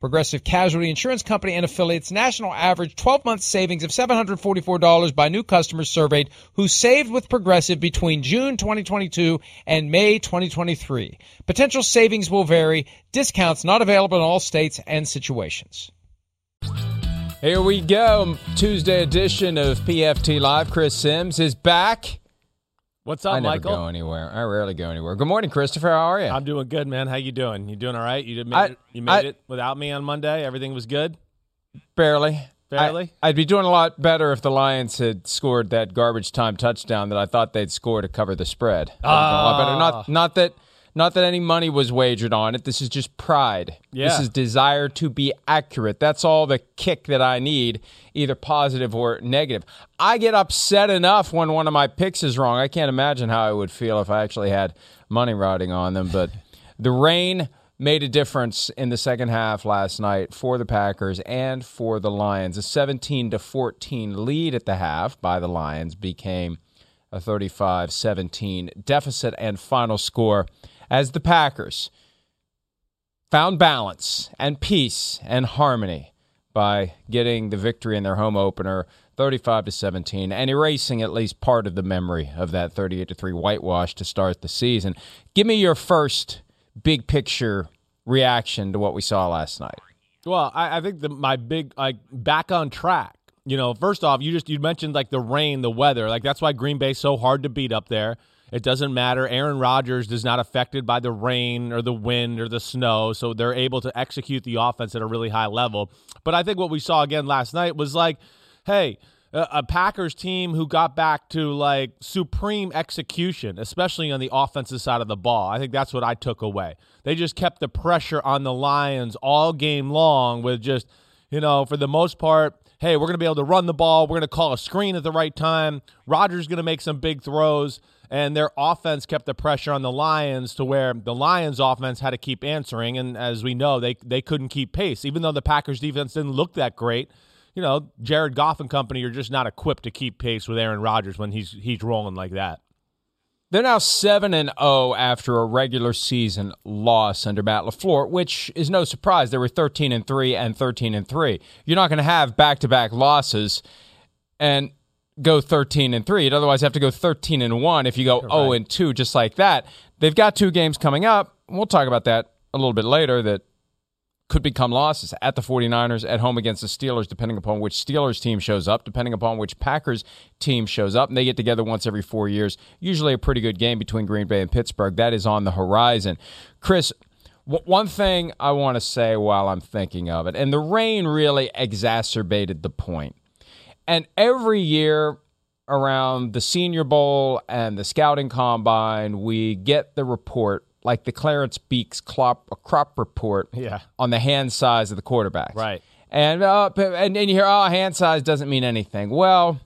Progressive Casualty Insurance Company and affiliates national average 12 month savings of $744 by new customers surveyed who saved with Progressive between June 2022 and May 2023. Potential savings will vary. Discounts not available in all states and situations. Here we go. Tuesday edition of PFT Live. Chris Sims is back. What's up, Michael? I never Michael? go anywhere. I rarely go anywhere. Good morning, Christopher. How are you? I'm doing good, man. How you doing? You doing all right? You did made I- it, you made I- it without me on Monday. Everything was good. Barely. Barely? I, would be doing a lot better if the Lions had scored that garbage time touchdown that I thought they'd score to cover the spread. I'd have done a lot better. Ah. Not, not that, not that any money was wagered on it. This is just pride. This is desire to be accurate. That's all the kick that I need, either positive or negative. I get upset enough when one of my picks is wrong. I can't imagine how I would feel if I actually had money riding on them. But the rain made a difference in the second half last night for the Packers and for the Lions. A 17 to 14 lead at the half by the Lions became a 35-17 deficit and final score as the Packers found balance and peace and harmony by getting the victory in their home opener 35 to 17 and erasing at least part of the memory of that 38 to 3 whitewash to start the season. Give me your first big picture reaction to what we saw last night. Well, I, I think the, my big like back on track. You know, first off, you just you mentioned like the rain, the weather. Like that's why Green Bay's so hard to beat up there. It doesn't matter. Aaron Rodgers is not affected by the rain or the wind or the snow, so they're able to execute the offense at a really high level. But I think what we saw again last night was like, hey, a, Packers team who got back to like supreme execution, especially on the offensive side of the ball. I think that's what I took away. They just kept the pressure on the Lions all game long with just, you know, for the most part, hey, we're going to be able to run the ball. We're going to call a screen at the right time. Rodgers going to make some big throws. And their offense kept the pressure on the Lions to where the Lions' offense had to keep answering. And as we know, they, they couldn't keep pace. Even though the Packers' defense didn't look that great, you know, Jared Goff and company are just not equipped to keep pace with Aaron Rodgers when he's he's rolling like that. They're now 7 and 0 after a regular season loss under Matt LaFleur, which is no surprise. They were 13 and 3 and 13 and 3. You're not going to have back-to-back losses and go 13 and 3. You'd otherwise have to go 13 and 1 if you go 0 and 2 just like that. They've got two games coming up. We'll talk about that a little bit later that could become losses at the 49ers, at home against the Steelers, depending upon which Steelers team shows up, depending upon which Packers team shows up. And they get together once every four years. Usually a pretty good game between Green Bay and Pittsburgh. That is on the horizon. Chris, w- one thing I want to say while I'm thinking of it, and the rain really exacerbated the point. And every year around the Senior Bowl and the Scouting Combine, we get the report like the Clarence Beeks crop, crop report Yeah. on the hand size of the quarterbacks. Right. And, uh, and, and you hear, oh, hand size doesn't mean anything. Well,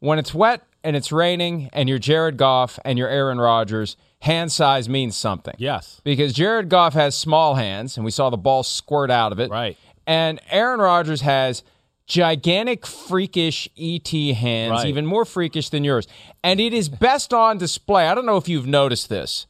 when it's wet and it's raining and you're Jared Goff and you're Aaron Rodgers, hand size means something. Yes. Because Jared Goff has small hands, and we saw the ball squirt out of it. Right. And Aaron Rodgers has gigantic, freakish ET hands, Right. even more freakish than yours. And it is best on display. I don't know if you've noticed this.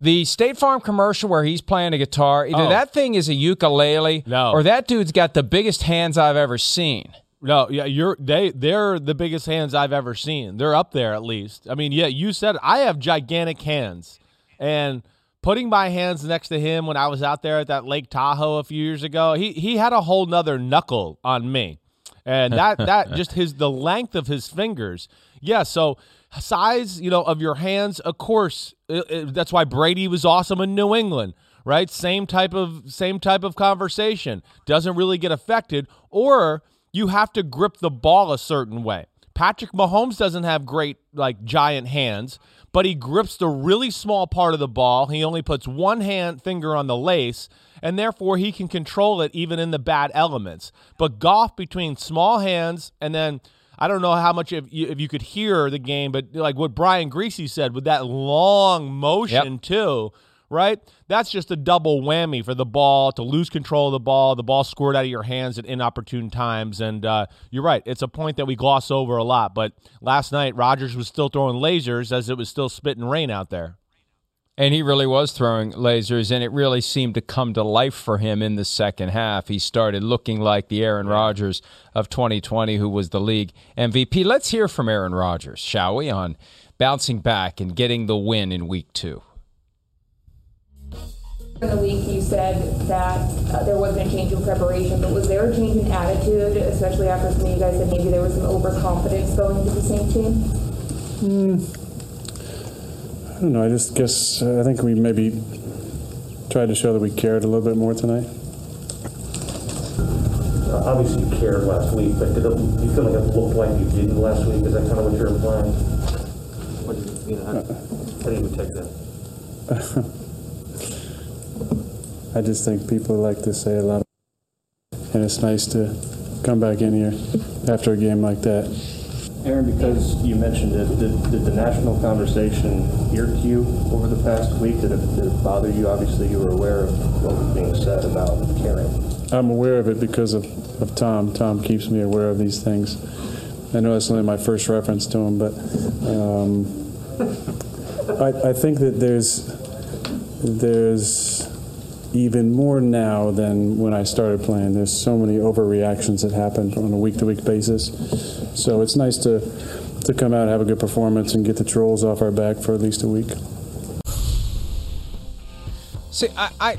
The State Farm commercial where he's playing a guitar, either Oh. that thing is a ukulele No. or that dude's got the biggest hands I've ever seen. No, yeah, you're they they're the biggest hands I've ever seen. They're up there at least. I mean, yeah, you said. I have gigantic hands, and putting my hands next to him when I was out there at that Lake Tahoe a few years ago, he he had a whole nother knuckle on me, and that that just his the length of his fingers. Yeah, so size, you know, of your hands, of course. it- it- that's why Brady was awesome in New England right? Same type of same type of conversation. Doesn't really get affected or you have to grip the ball a certain way. Patrick Mahomes doesn't have great like giant hands, but he grips the really small part of the ball. He only puts one hand finger on the lace and therefore he can control it even in the bad elements. But Goff between small hands and then I don't know how much if you, if you could hear the game, but like what Brian Griese said with that long motion too, right? That's just a double whammy for the ball to lose control of the ball, the ball scored out of your hands at inopportune times. And uh, you're right, it's a point that we gloss over a lot. But last night, Rodgers was still throwing lasers as it was still spitting rain out there. And he really was throwing lasers, and it really seemed to come to life for him in the second half. He started looking like the Aaron Rodgers of 2020, who was the league MVP. Let's hear from Aaron Rodgers, shall we, on bouncing back and getting the win in week two. In the week, you said that uh, there wasn't a change in preparation, but was there a change in attitude, especially after some of you guys said maybe there was some overconfidence going into the same team? I don't know. I just guess uh, I think we maybe tried to show that we cared a little bit more tonight. Uh, Obviously, you cared last week, but did it, do you feel like it looked like you didn't last week? Is that kind of what you're implying? What do you, you know, how, how do you take that? I just think people like to say a lot, and it's nice to come back in here after a game like that. Aaron, because you mentioned it, did, did the national conversation irk you over the past week? Did it, did it bother you? Obviously, you were aware of what was being said about caring. I'm aware of it because of, of Tom. Tom keeps me aware of these things. I know that's only my first reference to him, but um, I, I think that there's there's even more now than when I started playing. There's so many overreactions that happen on a week-to-week basis. So it's nice to to come out, have a good performance, and get the trolls off our back for at least a week. See, I, I,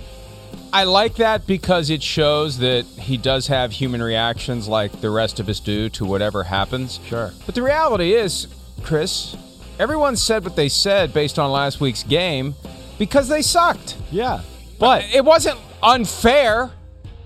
I like that because it shows that he does have human reactions like the rest of us do to whatever happens. Sure. But the reality is, Chris, everyone said what they said based on last week's game because they sucked. Yeah. But It wasn't unfair.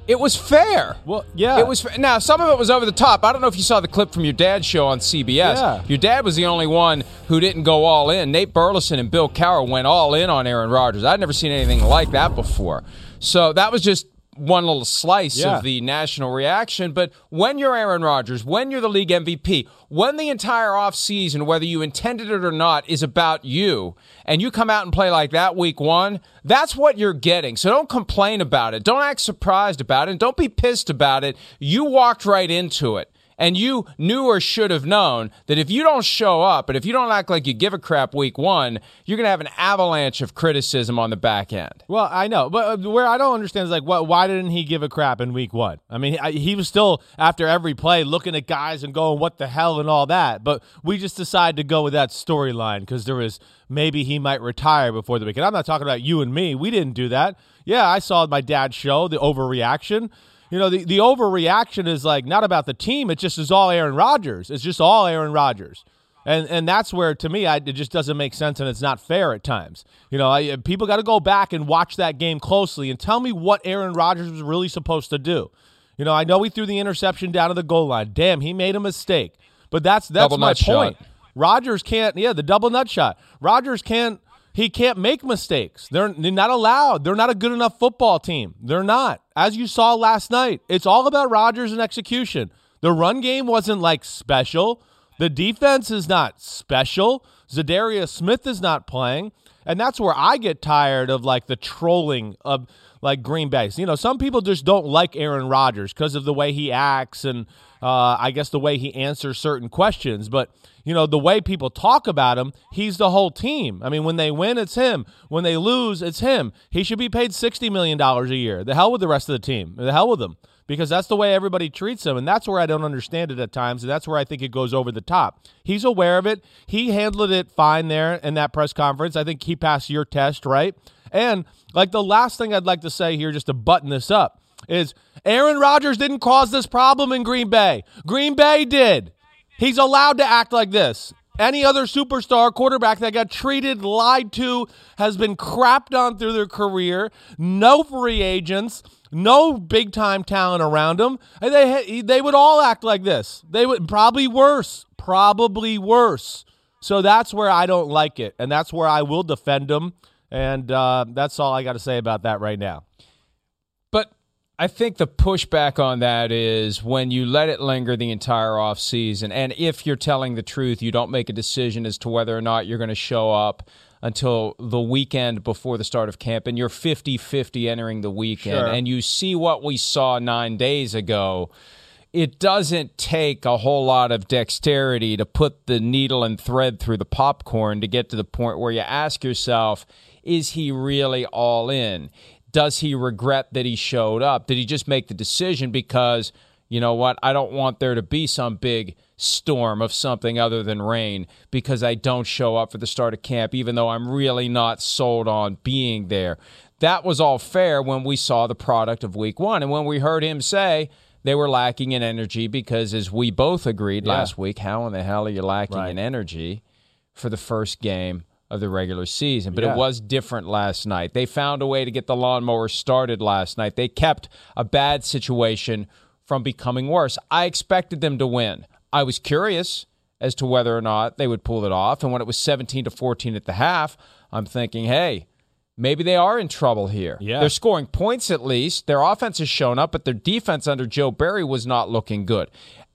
It was fair. Well, yeah. It was fa- now some of it was over the top. I don't know if you saw the clip from your dad's show on CBS. Yeah. Your dad was the only one who didn't go all in. Nate Burleson and Bill Cowher went all in on Aaron Rodgers. I'd never seen anything like that before. So that was just one little slice Yeah. of the national reaction. But when you're Aaron Rodgers, when you're the league MVP, when the entire offseason, whether you intended it or not, is about you, and you come out and play like that week one, that's what you're getting. So don't complain about it. Don't act surprised about it. And don't be pissed about it. You walked right into it. And you knew or should have known that if you don't show up and if you don't act like you give a crap week one, you're going to have an avalanche of criticism on the back end. Well, I know, but uh, where I don't understand is like, what? Why didn't he give a crap in week one? I mean, I, he was still after every play looking at guys and going, "What the hell?" and all that. But we just decided to go with that storyline because there was maybe he might retire before the weekend. I'm not talking about you and me. We didn't do that. Yeah, I saw my dad's show, the overreaction. You know, the, the overreaction is like not about the team. It just is all Aaron Rodgers. It's just all Aaron Rodgers. And and that's where to me I, it just doesn't make sense and it's not fair at times. You know, I, people got to go back and watch that game closely and tell me what Aaron Rodgers was really supposed to do. You know, I know he threw the interception down to the goal line. Damn, he made a mistake. But that's that's Double my point. shot. Rodgers can't. Yeah, the double nut shot. Rodgers can't. He can't make mistakes. They're, they're not allowed. They're not a good enough football team. They're not. As you saw last night, it's all about Rodgers and execution. The run game wasn't like special. The defense is not special. Za'Darius Smith is not playing. And that's where I get tired of like the trolling of like Green Bay. You know, some people just don't like Aaron Rodgers because of the way he acts and uh, I guess the way he answers certain questions. But you know, the way people talk about him, he's the whole team. I mean, when they win, it's him. When they lose, it's him. He should be paid $60 million a year. The hell with the rest of the team. The hell with them. Because that's the way everybody treats him. And that's where I don't understand it at times. And that's where I think it goes over the top. He's aware of it. He handled it fine there in that press conference. I think he passed your test, right? And like the last thing I'd like to say here, just to button this up, is Aaron Rodgers didn't cause this problem in Green Bay. Green Bay did. He's allowed to act like this. Any other superstar quarterback that got treated, lied to, has been crapped on through their career, no free agents, no big time talent around them, they, they would all act like this. They would probably worse, probably worse. So that's where I don't like it, and that's where I will defend them. And uh, that's all I got to say about that right now. I think the pushback on that is when you let it linger the entire offseason, and if you're telling the truth, you don't make a decision as to whether or not you're going to show up until the weekend before the start of camp, and you're 50 50 entering the weekend, sure. and you see what we saw nine days ago. It doesn't take a whole lot of dexterity to put the needle and thread through the popcorn to get to the point where you ask yourself, is he really all in? Does he regret that he showed up? Did he just make the decision because, you know what, I don't want there to be some big storm of something other than rain because I don't show up for the start of camp, even though I'm really not sold on being there. That was all fair when we saw the product of week one. And when we heard him say, they were lacking in energy because, as we both agreed yeah. last week, how in the hell are you lacking right. in energy for the first game of the regular season. But yeah. it was different last night. They found a way to get the lawnmower started last night. They kept a bad situation from becoming worse. I expected them to win. I was curious as to whether or not they would pull it off. And when it was 17 to 14 at the half, I'm thinking, hey, maybe they are in trouble here. Yeah. They're scoring points at least. Their offense has shown up, but their defense under Joe Barry was not looking good.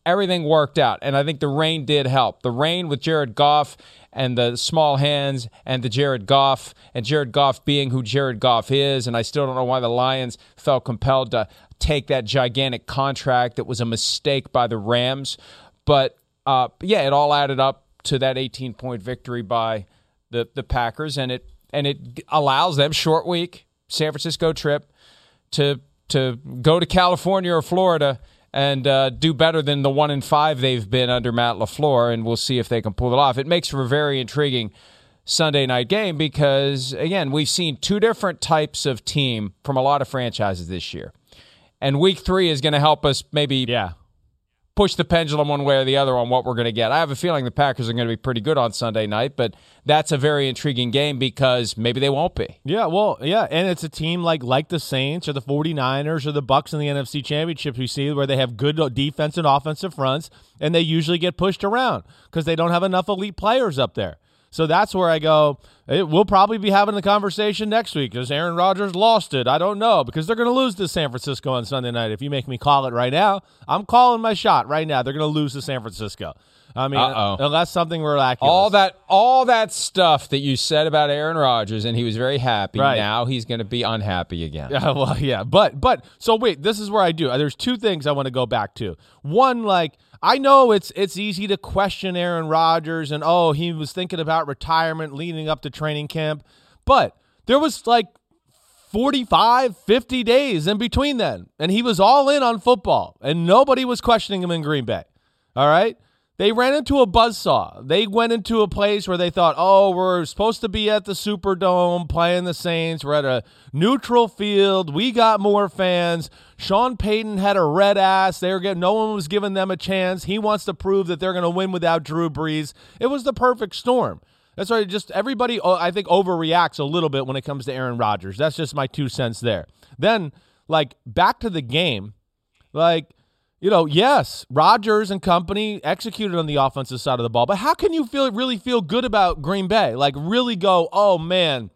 Everything worked out, and I think the rain did help. The rain with Jared Goff and the small hands and the Jared Goff and Jared Goff being who Jared Goff is. And I still don't know why the Lions felt compelled to take that gigantic contract that was a mistake by the Rams. But uh, yeah, it all added up to that 18 point victory by the, the Packers. And it, and it allows them, short week, San Francisco trip, to, to go to California or Florida and uh, do better than the one in five they've been under Matt LaFleur, and we'll see if they can pull it off. It makes for a very intriguing Sunday night game because, again, we've seen two different types of team from a lot of franchises this year. And week three is going to help us maybe yeah push the pendulum one way or the other on what we're going to get. I have a feeling the Packers are going to be pretty good on Sunday night, but that's a very intriguing game because maybe they won't be. Yeah, well, yeah, and it's a team like like the Saints or the 49ers or the Bucks in the NFC Championship who see where they have good defense and offensive fronts and they usually get pushed around because they don't have enough elite players up there. So that's where I go. It, we'll probably be having the conversation next week because Aaron Rodgers lost it. I don't know because they're going to lose to San Francisco on Sunday night. If you make me call it right now, I'm calling my shot right now. They're going to lose to San Francisco. I mean, Uh-oh. unless something miraculous. All that, all that stuff that you said about Aaron Rodgers, and he was very happy. Right. Now he's going to be unhappy again. Yeah, well, yeah, but but so wait, this is where I do. There's two things I want to go back to. One, like I know it's it's easy to question Aaron Rodgers and oh, he was thinking about retirement leading up to training camp, but there was like 45, 50 days in between then, and he was all in on football, and nobody was questioning him in Green Bay. All right? They ran into a buzzsaw. They went into a place where they thought, oh, we're supposed to be at the Superdome playing the Saints. We're at a neutral field. We got more fans. Sean Payton had a red ass. They were getting, no one was giving them a chance. He wants to prove that they're going to win without Drew Brees. It was the perfect storm. That's why just everybody, oh, I think, overreacts a little bit when it comes to Aaron Rodgers. That's just my two cents there. Then, like, back to the game, like, you know, yes, Rodgers and company executed on the offensive side of the ball, but how can you feel really feel good about Green Bay? Like really go, "Oh man,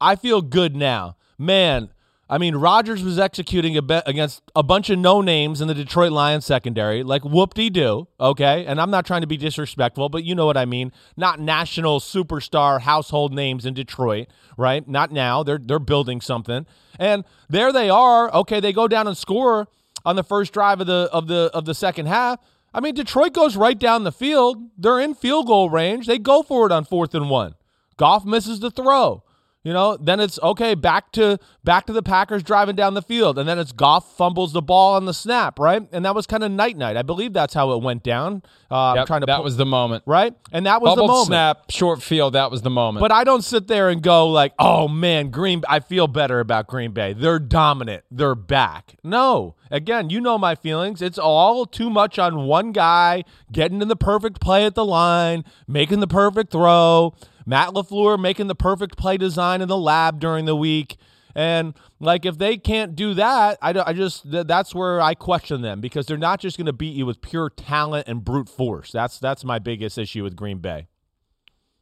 I feel good now." Man, I mean, Rodgers was executing a bet against a bunch of no names in the Detroit Lions secondary, like whoop de doo. Okay. And I'm not trying to be disrespectful, but you know what I mean. Not national superstar household names in Detroit, right? Not now. They're they're building something. And there they are. Okay, they go down and score on the first drive of the of the of the second half. I mean, Detroit goes right down the field. They're in field goal range. They go for it on fourth and one. Goff misses the throw. You know, then it's okay back to back to the Packers driving down the field, and then it's Goff fumbles the ball on the snap, right? And that was kind of night night. I believe that's how it went down. Uh, Yep, I'm trying to that pull- was the moment. right, and that was Bubbled the moment. snap, short field. That was the moment. But I don't sit there and go like, "Oh man, Green I feel better about Green Bay. They're dominant. They're back." No. Again, you know my feelings. It's all too much on one guy getting in the perfect play at the line, making the perfect throw. Matt LaFleur making the perfect play design in the lab during the week. And like if they can't do that, I, I just th- that's where I question them because they're not just going to beat you with pure talent and brute force. That's that's my biggest issue with Green Bay.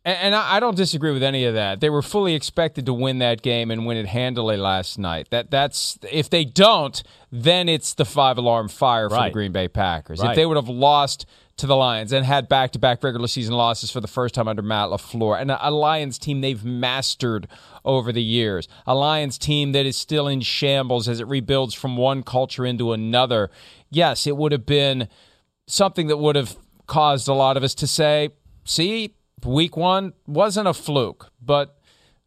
And, I, don't disagree with any of that. They were fully expected to win that game and win it handily last night. That that's if they don't, then it's the five alarm fire for the Green Bay Packers. Right. If they would have lost to the Lions and had back to back regular season losses for the first time under Matt LaFleur, and a, a Lions team they've mastered over the years, a Lions team that is still in shambles as it rebuilds from one culture into another. Yes, it would have been something that would have caused a lot of us to say, see, week one wasn't a fluke. But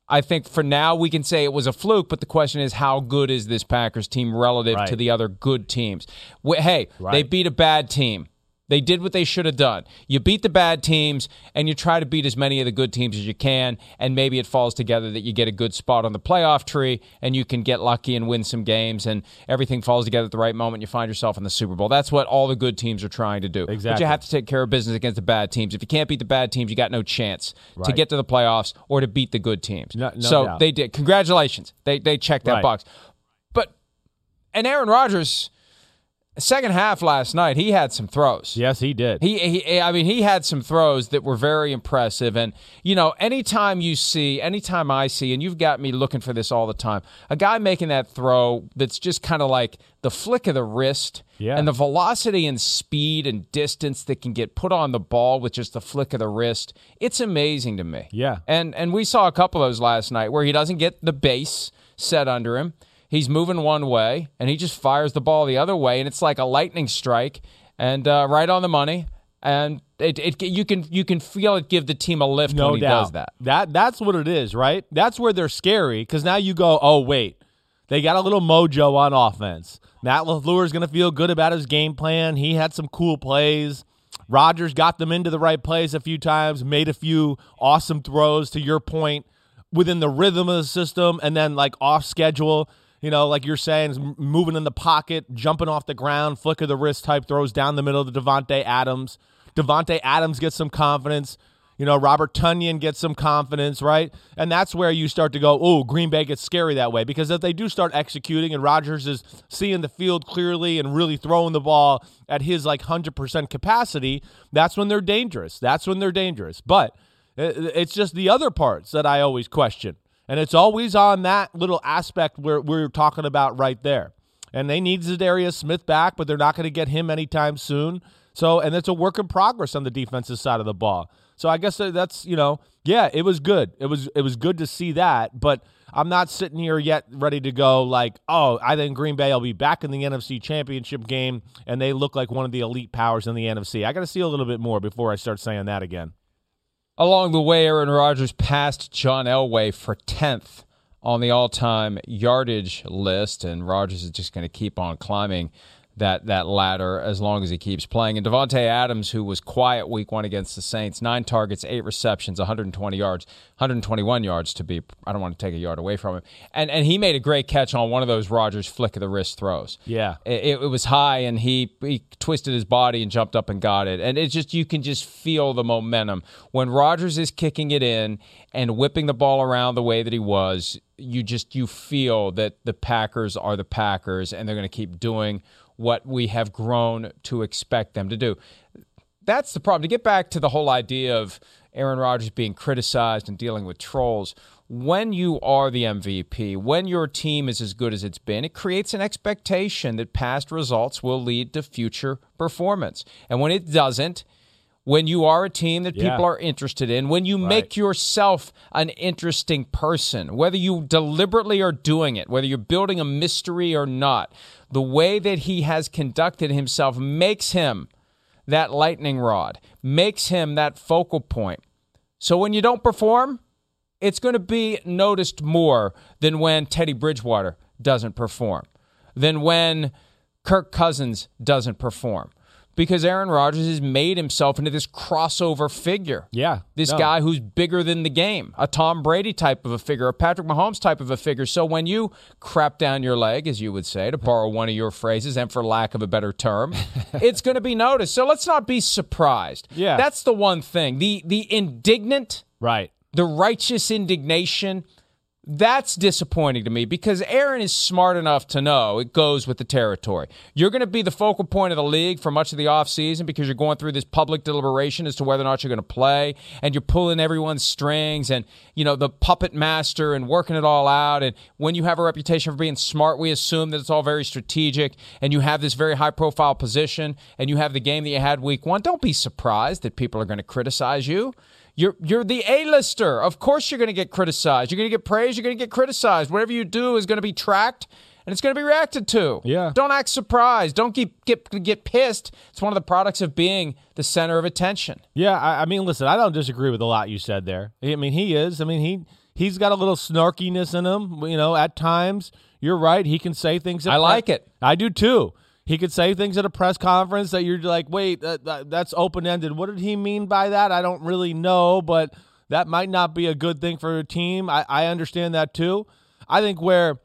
I think for now we can say it was a fluke, but the question is how good is this Packers team relative Right. to the other good teams? Hey, they beat a bad team. They did what they should have done. You beat the bad teams and you try to beat as many of the good teams as you can, and maybe it falls together that you get a good spot on the playoff tree and you can get lucky and win some games and everything falls together at the right moment. You find yourself in the Super Bowl. That's what all the good teams are trying to do. Exactly. But you have to take care of business against the bad teams. If you can't beat the bad teams, you got no chance to get to the playoffs or to beat the good teams. No- no so doubt. they did. Congratulations. They they checked that Right. box. But and Aaron Rodgers, second half last night, he had some throws. Yes, he did. He, he, I mean, he had some throws that were very impressive. And, you know, anytime you see, anytime I see, and you've got me looking for this all the time, a guy making that throw that's just kind of like the flick of the wrist Yeah. and the velocity and speed and distance that can get put on the ball with just the flick of the wrist, it's amazing to me. Yeah. And, and we saw a couple of those last night where he doesn't get the base set under him. He's moving one way, and he just fires the ball the other way, and it's like a lightning strike, and uh, right on the money. And it, it you can you can feel it give the team a lift no when he doubt. does that. That that's what it is, right? That's where they're scary because now you go, oh wait, they got a little mojo on offense. Matt LaFleur is going to feel good about his game plan. He had some cool plays. Rodgers got them into the right place a few times, made a few awesome throws. To your point, within the rhythm of the system, and then like off schedule. You know, like you're saying, moving in the pocket, jumping off the ground, flick of the wrist type throws down the middle of the Davante Adams. Davante Adams gets some confidence. You know, Robert Tonyan gets some confidence, right? And that's where you start to go, oh, Green Bay gets scary that way. Because if they do start executing and Rodgers is seeing the field clearly and really throwing the ball at his like 100% capacity, that's when they're dangerous. That's when they're dangerous. But uh, it's just the other parts that I always question. And it's always on that little aspect where we're talking about right there. And they need Za'Darius Smith back, but they're not going to get him anytime soon. So, and it's a work in progress on the defensive side of the ball. So I guess that's you know, yeah, it was good. It was it was good to see that, but I'm not sitting here yet ready to go like, oh, I think Green Bay will be back in the NFC Championship game, and they look like one of the elite powers in the NFC. I got to see a little bit more before I start saying that again. Along the way, Aaron Rodgers passed John Elway for 10th on the all time yardage list, and Rodgers is just going to keep on climbing that, that ladder as long as he keeps playing. And Davante Adams, who was quiet week one against the Saints, nine targets, eight receptions, 120 yards, 121 yards to be, I don't want to take a yard away from him. And, and he made a great catch on one of those Rodgers flick of the wrist throws. Yeah. It, it was high, and he he twisted his body and jumped up and got it. And it's just you can just feel the momentum when Rodgers is kicking it in and whipping the ball around the way that he was. You just you feel that the Packers are the Packers, and they're going to keep doing what we have grown to expect them to do. That's the problem. To get back to the whole idea of Aaron Rodgers being criticized and dealing with trolls. When you are the MVP, when your team is as good as it's been, it creates an expectation that past results will lead to future performance. And when it doesn't, when you are a team that Yeah. people are interested in, when you Right. make yourself an interesting person, whether you deliberately are doing it, whether you're building a mystery or not, the way that he has conducted himself makes him that lightning rod, makes him that focal point. So when you don't perform, it's going to be noticed more than when Teddy Bridgewater doesn't perform, than when Kirk Cousins doesn't perform. Because Aaron Rodgers has made himself into this crossover figure. Yeah, This no. guy who's bigger than the game, a Tom Brady type of a figure, a Patrick Mahomes type of a figure. So when you crap down your leg, as you would say, to borrow one of your phrases, and for lack of a better term, it's going to be noticed. So let's not be surprised. Yeah. That's the one thing. The the indignant Right. the righteous indignation that's disappointing to me because Aaron is smart enough to know it goes with the territory. You're going to be the focal point of the league for much of the offseason because you're going through this public deliberation as to whether or not you're going to play and you're pulling everyone's strings and you know the puppet master and working it all out. And when you have a reputation for being smart we assume that it's all very strategic and you have this very high profile position and you have the game that you had week 1 don't be surprised that people are going to criticize you you're you're the A-lister. Of course you're going to get criticized. You're going to get praised, you're going to get criticized. Whatever you do is going to be tracked and it's going to be reacted to. Yeah. Don't act surprised. Don't get get get pissed. It's one of the products of being the center of attention. Yeah, I, I mean, listen, I don't disagree with a lot you said there. I mean, he is. I mean, he he's got a little snarkiness in him. You know, at times you're right. He can say things. I like it. I do too. He could say things at a press conference that you're like, wait, that, that, that's open ended. What did he mean by that? I don't really know, but that might not be a good thing for a team. I, I understand that too. I think where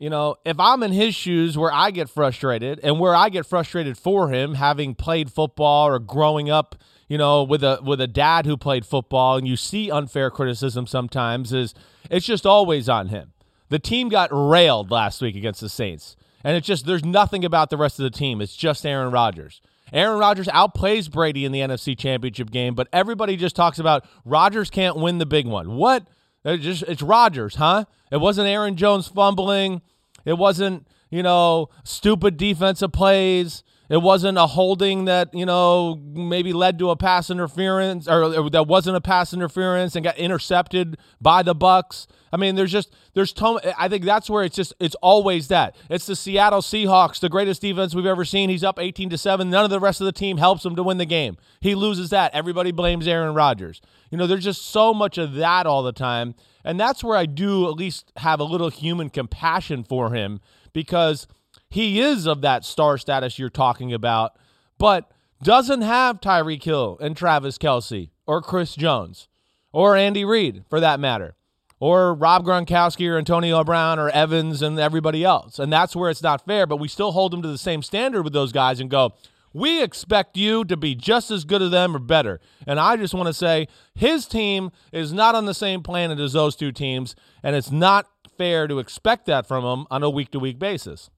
you know, if I'm in his shoes where I get frustrated and where I get frustrated for him having played football or growing up, you know, with a with a dad who played football and you see unfair criticism sometimes is it's just always on him. The team got railed last week against the Saints. And it's just there's nothing about the rest of the team. It's just Aaron Rodgers. Aaron Rodgers outplays Brady in the NFC Championship game, but everybody just talks about Rodgers can't win the big one. What? It just it's Rodgers, huh? It wasn't Aaron Jones fumbling. It wasn't, you know, stupid defensive plays. It wasn't a holding that, you know, maybe led to a pass interference or that wasn't a pass interference and got intercepted by the Bucks. I mean, there's just there's ton I think that's where it's just it's always that. It's the Seattle Seahawks, the greatest defense we've ever seen. He's up 18 to 7. None of the rest of the team helps him to win the game. He loses that. Everybody blames Aaron Rodgers. You know, there's just so much of that all the time. And that's where I do at least have a little human compassion for him because he is of that star status you're talking about, but doesn't have Tyreek Hill and Travis Kelce or Chris Jones or Andy Reid for that matter, or Rob Gronkowski or Antonio Brown or Evans and everybody else. And that's where it's not fair, but we still hold them to the same standard with those guys and go, we expect you to be just as good as them or better. And I just want to say his team is not on the same planet as those two teams, and it's not fair to expect that from them on a week to week basis.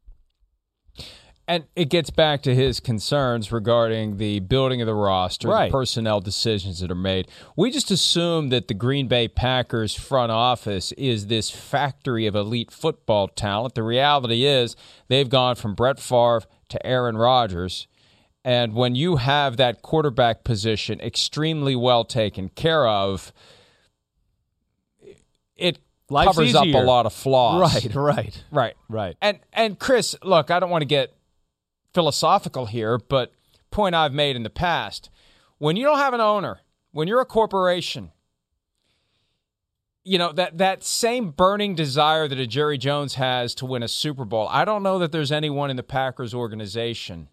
And it gets back to his concerns regarding the building of the roster, Right. the personnel decisions that are made. We just assume that the Green Bay Packers front office is this factory of elite football talent. The reality is they've gone from Brett Favre to Aaron Rodgers. And when you have that quarterback position extremely well taken care of, it Life's covers up a lot of flaws. Right, right, Right. right. And and Chris, look, I don't want to get philosophical here, but point I've made in the past, when you don't have an owner, when you're a corporation, you know, that that same burning desire that a Jerry Jones has to win a Super Bowl, I don't know that there's anyone in the Packers organization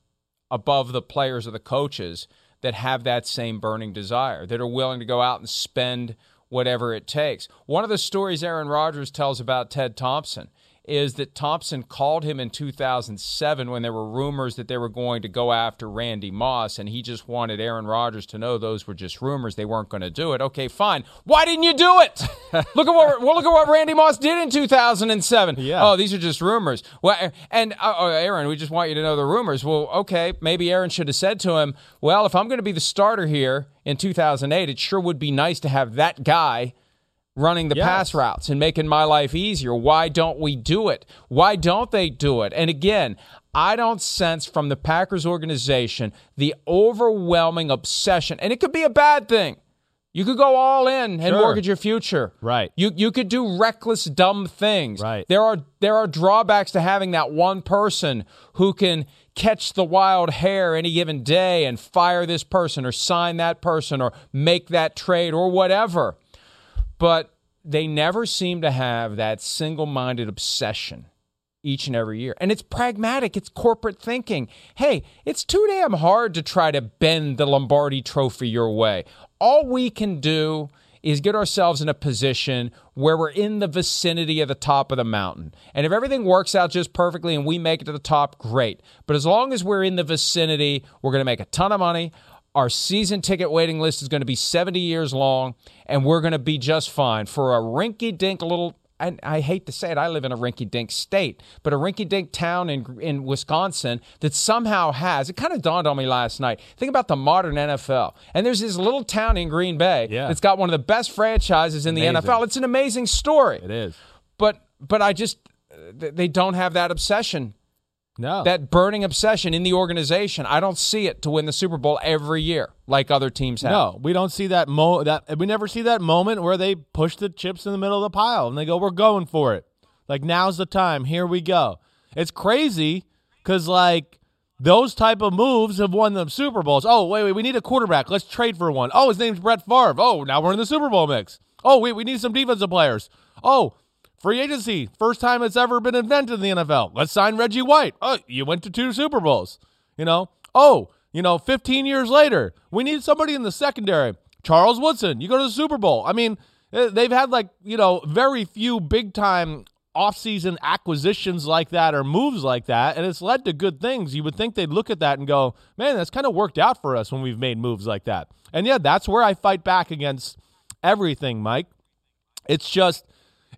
above the players or the coaches that have that same burning desire, that are willing to go out and spend whatever it takes. One of the stories Aaron Rodgers tells about Ted Thompson is that Thompson called him in 2007 when there were rumors that they were going to go after Randy Moss, and he just wanted Aaron Rodgers to know those were just rumors. They weren't going to do it. Okay, fine. Why didn't you do it? look at what well, look at what Randy Moss did in 2007. Yeah. Oh, these are just rumors. Well, and uh, oh, Aaron, we just want you to know the rumors. Well, okay, maybe Aaron should have said to him, "Well, if I'm going to be the starter here in 2008, it sure would be nice to have that guy." Running the Yes. pass routes and making my life easier. Why don't we do it? Why don't they do it? And again, I don't sense from the Packers organization the overwhelming obsession, and it could be a bad thing. You could go all in and Sure. mortgage your future. Right. You you could do reckless, dumb things. Right. There are there are drawbacks to having that one person who can catch the wild hair any given day and fire this person or sign that person or make that trade or whatever. But they never seem to have that single-minded obsession each and every year. And it's pragmatic, it's corporate thinking. Hey, it's too damn hard to try to bend the Lombardi trophy your way. All we can do is get ourselves in a position where we're in the vicinity of the top of the mountain. And if everything works out just perfectly and we make it to the top, great. But as long as we're in the vicinity, we're going to make a ton of money. Our season ticket waiting list is going to be 70 years long, and we're going to be just fine. For a rinky dink little and I hate to say it, I live in a rinky dink state, but a rinky dink town in, in Wisconsin that somehow has, it kind of dawned on me last night. Think about the modern NFL. And there's this little town in Green Bay Yeah. that's got one of the best franchises in the NFL. It's an amazing story. It is. But, but I just, they don't have that obsession, No. that burning obsession in the organization. I don't see it to win the Super Bowl every year like other teams have. No, we don't see that mo that we never see that moment where they push the chips in the middle of the pile and they go, "We're going for it." Like now's the time. Here we go. It's crazy cuz like those type of moves have won them Super Bowls. Oh, wait, wait, we need a quarterback. Let's trade for one. Oh, his name's Brett Favre. Oh, now we're in the Super Bowl mix. Oh, wait, we need some defensive players. Oh, free agency. First time it's ever been invented in the NFL. Let's sign Reggie White. Oh, you went to two Super Bowls. You know? Oh, you know, 15 years later, we need somebody in the secondary. Charles Woodson, you go to the Super Bowl. I mean, eh, they've had like, you know, very few big time offseason acquisitions like that or moves like that, and it's led to good things. You would think they'd look at that and go, man, that's kind of worked out for us when we've made moves like that. And yeah, that's where I fight back against everything, Mike. It's just,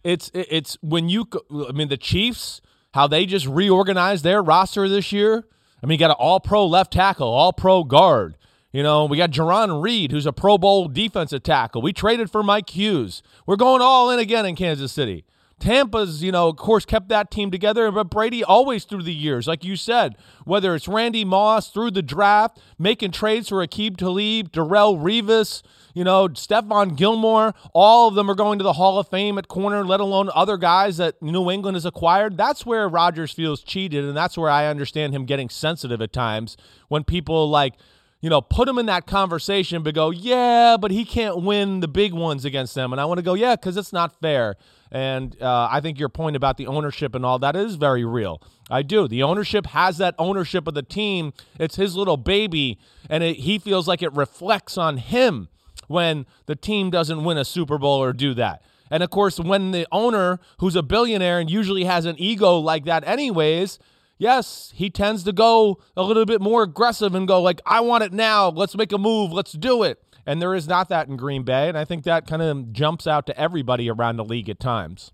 it's it's when you, I mean, the Chiefs, how they just reorganized their roster this year. I mean, you got an all pro left tackle, all pro guard. You know, we got Jarran Reed, who's a Pro Bowl defensive tackle. We traded for Mike Hughes. We're going all in again in Kansas City. Tampa's, you know, of course, kept that team together, but Brady always through the years, like you said, whether it's Randy Moss through the draft, making trades for Aqib Talib, Darrelle Revis, you know, Stephon Gilmore, all of them are going to the Hall of Fame at corner, let alone other guys that New England has acquired. That's where Rodgers feels cheated, and that's where I understand him getting sensitive at times when people like, you know, put him in that conversation, but go, yeah, but he can't win the big ones against them. And I want to go, yeah, because it's not fair. And uh, I think your point about the ownership and all that is very real. I do. The ownership has that ownership of the team. It's his little baby, and it, he feels like it reflects on him when the team doesn't win a Super Bowl or do that. And of course, when the owner, who's a billionaire and usually has an ego like that, anyways, yes, he tends to go a little bit more aggressive and go like, "I want it now. Let's make a move. Let's do it." And there is not that in Green Bay, and I think that kind of jumps out to everybody around the league at times.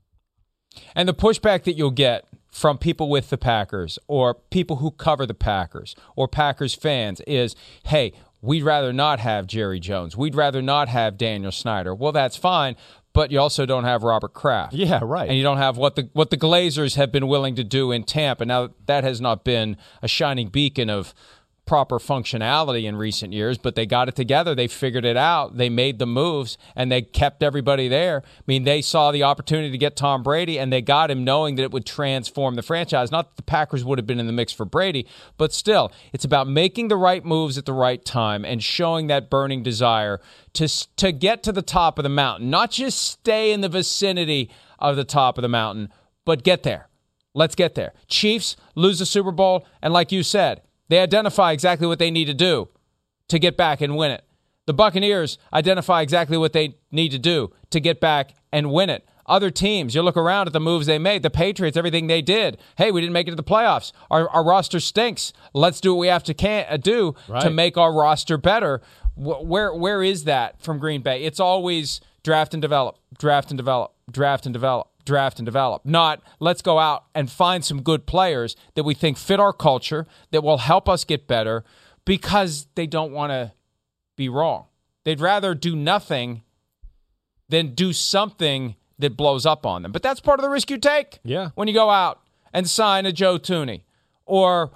And the pushback that you'll get from people with the Packers or people who cover the Packers or Packers fans is, hey, we'd rather not have Jerry Jones. We'd rather not have Daniel Snyder. Well, that's fine, but you also don't have Robert Kraft. Yeah, right. And you don't have what the what the Glazers have been willing to do in Tampa. Now that has not been a shining beacon of proper functionality in recent years, but they got it together. They figured it out. They made the moves and they kept everybody there. I mean, they saw the opportunity to get Tom Brady and they got him knowing that it would transform the franchise. Not that the Packers would have been in the mix for Brady, but still, it's about making the right moves at the right time and showing that burning desire to to get to the top of the mountain, not just stay in the vicinity of the top of the mountain, but get there. Let's get there. Chiefs lose the Super Bowl, and like you said, they identify exactly what they need to do to get back and win it. The Buccaneers identify exactly what they need to do to get back and win it. Other teams, you look around at the moves they made. The Patriots, everything they did. Hey, we didn't make it to the playoffs. Our, our roster stinks. Let's do what we have to can uh, do to make our roster better. Wh- Where where is that from Green Bay? It's always draft and develop, draft and develop, draft and develop, draft and develop. Not let's go out and find some good players that we think fit our culture that will help us get better because they don't want to be wrong. They'd rather do nothing than do something that blows up on them. But that's part of the risk you take. Yeah. When you go out and sign a Joe Thuney or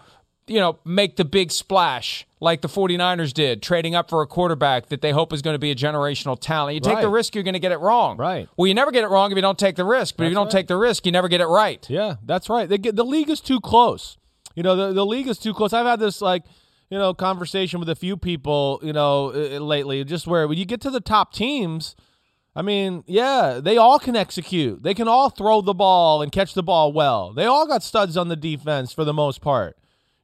you know, make the big splash like the 49ers did, trading up for a quarterback that they hope is going to be a generational talent. You take the risk, you're going to get it wrong. Right. Well, you never get it wrong if you don't take the risk. But if you don't right. take the risk, you never get it right. Yeah, that's right. They get, the league is too close. You know, the, the league is too close. I've had this like, you know, conversation with a few people, you know, uh, lately, just where when you get to the top teams, I mean, yeah, they all can execute. They can all throw the ball and catch the ball well. They all got studs on the defense for the most part.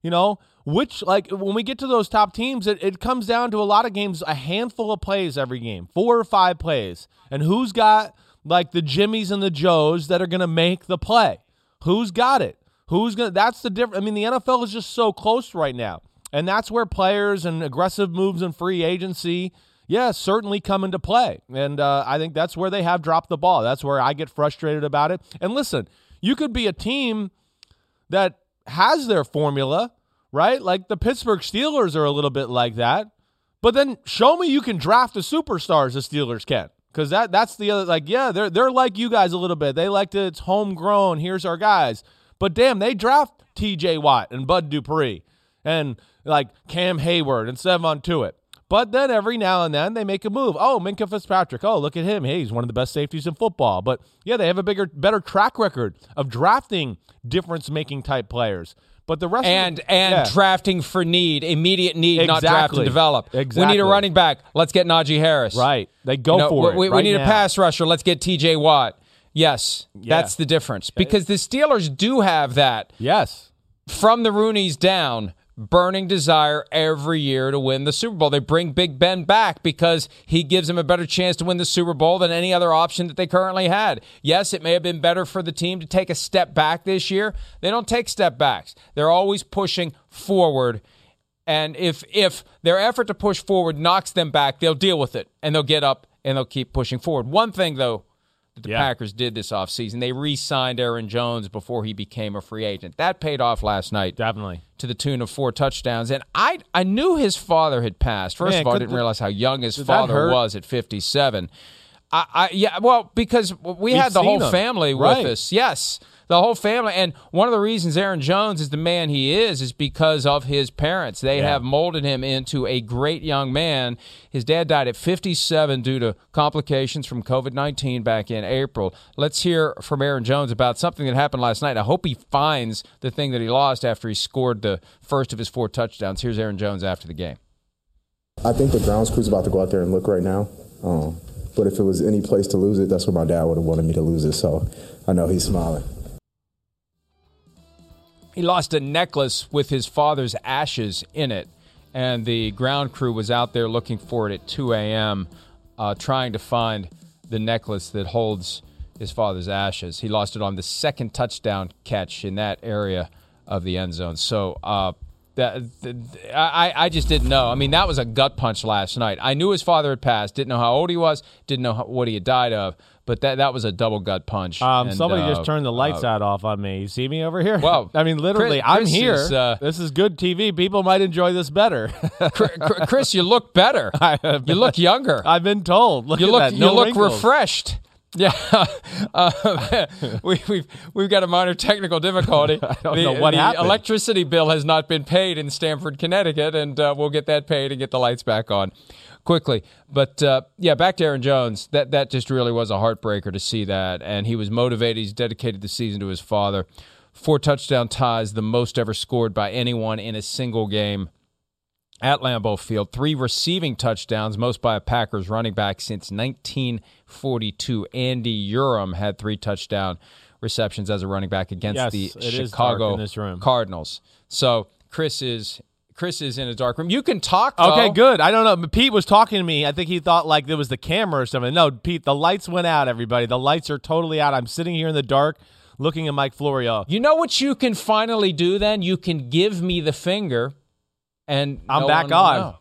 You know, which like when we get to those top teams, it, it comes down to a lot of games, a handful of plays every game, four or five plays. And who's got like the Jimmies and the Joes that are gonna make the play? Who's got it? Who's gonna that's the difference. I mean, the NFL is just so close right now. And that's where players and aggressive moves and free agency, yeah, certainly come into play. And uh, I think that's where they have dropped the ball. That's where I get frustrated about it. And listen, you could be a team that has their formula, right? Like the Pittsburgh Steelers are a little bit like that. But then show me you can draft the superstars the Steelers can. Cause that that's the other like, yeah, they're they're like you guys a little bit. They like to it's homegrown. Here's our guys. But damn, they draft TJ Watt and Bud Dupree and like Cam Heyward and Stephon Tuitt. But then every now and then they make a move. Oh, Minkah Fitzpatrick. Oh, look at him. Hey, he's one of the best safeties in football. But yeah, they have a bigger, better track record of drafting difference-making type players. But the rest and of the, and yeah. drafting for need, immediate need, not draft Exactly. and develop. Exactly. We need a running back. Let's get Najee Harris. right, they go You know, for we, it. We, right need now. a pass rusher. Let's get T.J. Watt. Yes, Yeah. that's the difference because the Steelers do have that Yes, from the Rooney's down. Burning desire every year to win the Super Bowl. They bring Big Ben back because he gives them a better chance to win the Super Bowl than any other option that they currently had. Yes, it may have been better for the team to take a step back this year. They don't take step backs. They're always pushing forward. And if if their effort to push forward knocks them back, they'll deal with it and they'll get up and they'll keep pushing forward. One thing though that the Yeah. Packers did this offseason, they re-signed Aaron Jones before he became a free agent. That paid off last night definitely. to the tune of four touchdowns. And I I knew his father had passed. First Man, of all, I didn't the- realize how young his father was at 57. I, I yeah, well, because we We've had the whole him. family Right. with us. Yes, the whole family. And one of the reasons Aaron Jones is the man he is is because of his parents. They Yeah. have molded him into a great young man. His dad died at 57 due to complications from COVID 19 back in April. Let's hear from Aaron Jones about something that happened last night. I hope he finds the thing that he lost after he scored the first of his four touchdowns. Here's Aaron Jones after the game. I think the grounds crew's about to go out there and look right now. Um, but if it was any place to lose it, that's where my dad would have wanted me to lose it. So I know he's smiling. He lost a necklace with his father's ashes in it, and the ground crew was out there looking for it at 2 a.m., uh, trying to find the necklace that holds his father's ashes. He lost it on the second touchdown catch in that area of the end zone. So uh, that th- th- I, I just didn't know. I mean, that was a gut punch last night. I knew his father had passed, didn't know how old he was, didn't know what he had died of, but that that was a double gut punch. Um, And, somebody uh, just turned the lights uh, out off on me. You see me over here? Well, I mean, literally, Chris- I'm Chris here. is, uh, this is good TV. People might enjoy this better. Chris, you look better. You look younger. I've been told. Look you at look that. you No look wrinkles. refreshed. Yeah, uh, we, we've we've got a minor technical difficulty. I don't know what the happened. electricity bill has not been paid in Stamford, Connecticut, and uh, we'll get that paid and get the lights back on quickly. But uh, yeah, back to Aaron Jones. That that just really was a heartbreaker to see that, and he was motivated. He's dedicated the season to his father. Four touchdown ties, the most ever scored by anyone in a single game at Lambeau Field. Three receiving touchdowns, most by a Packers running back since 1942. Andy Uram had three touchdown receptions as a running back against Yes, the it is dark Chicago. Cardinals. So Chris is Chris is in a dark room. You can talk. Though. Okay, good. I don't know. Pete was talking to me. I think he thought like there was the camera or something. No, Pete, the lights went out. Everybody, the lights are totally out. I'm sitting here in the dark, looking at Mike Florio. You know what you can finally do? Then you can give me the finger, and I'm no back on.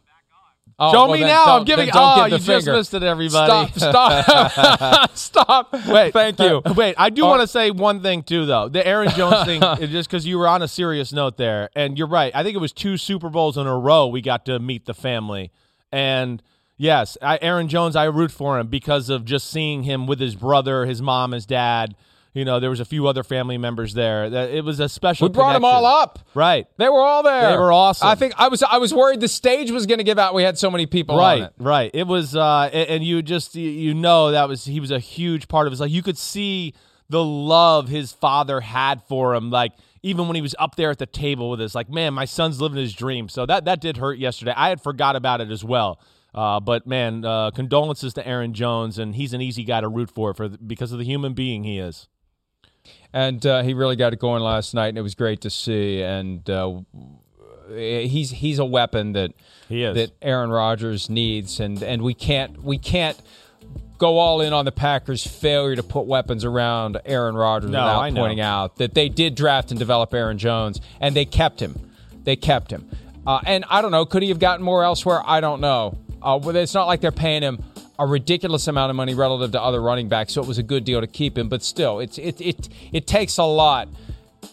Oh, Show well, me now. I'm giving. Oh, give you just missed it, everybody. Stop! Stop! stop! Wait, thank you. wait, I do Oh. want to say one thing too, though. The Aaron Jones thing, just because you were on a serious note there, and you're right. I think it was two Super Bowls in a row we got to meet the family, and yes, I, Aaron Jones, I root for him because of just seeing him with his brother, his mom, his dad. You know, there was a few other family members there. That it was a special. We brought them all up. right? They were all there. They were awesome. I think I was I was worried the stage was going to give out. We had so many people on right it. right it was uh and, you just you- know that was he was a huge part of it It's like you could see the love his father had for him like even when he was up there at the table with us like man my son's living his dream so that that did hurt yesterday i had forgot about it as well uh, but man uh, condolences to aaron jones and he's an easy guy to root for for because of the human being he is and uh, he really got it going last night, and it was great to see. And uh, he's he's a weapon that He is. that Aaron Rodgers needs, and and we can't we can't go all in on the Packers' failure to put weapons around Aaron Rodgers No, without I know. pointing out that they did draft and develop Aaron Jones, and they kept him. They kept him. Uh, and I don't know, could he have gotten more elsewhere? I don't know. Uh, it's not like they're paying him a ridiculous amount of money relative to other running backs, so it was a good deal to keep him. But still, it's it it it takes a lot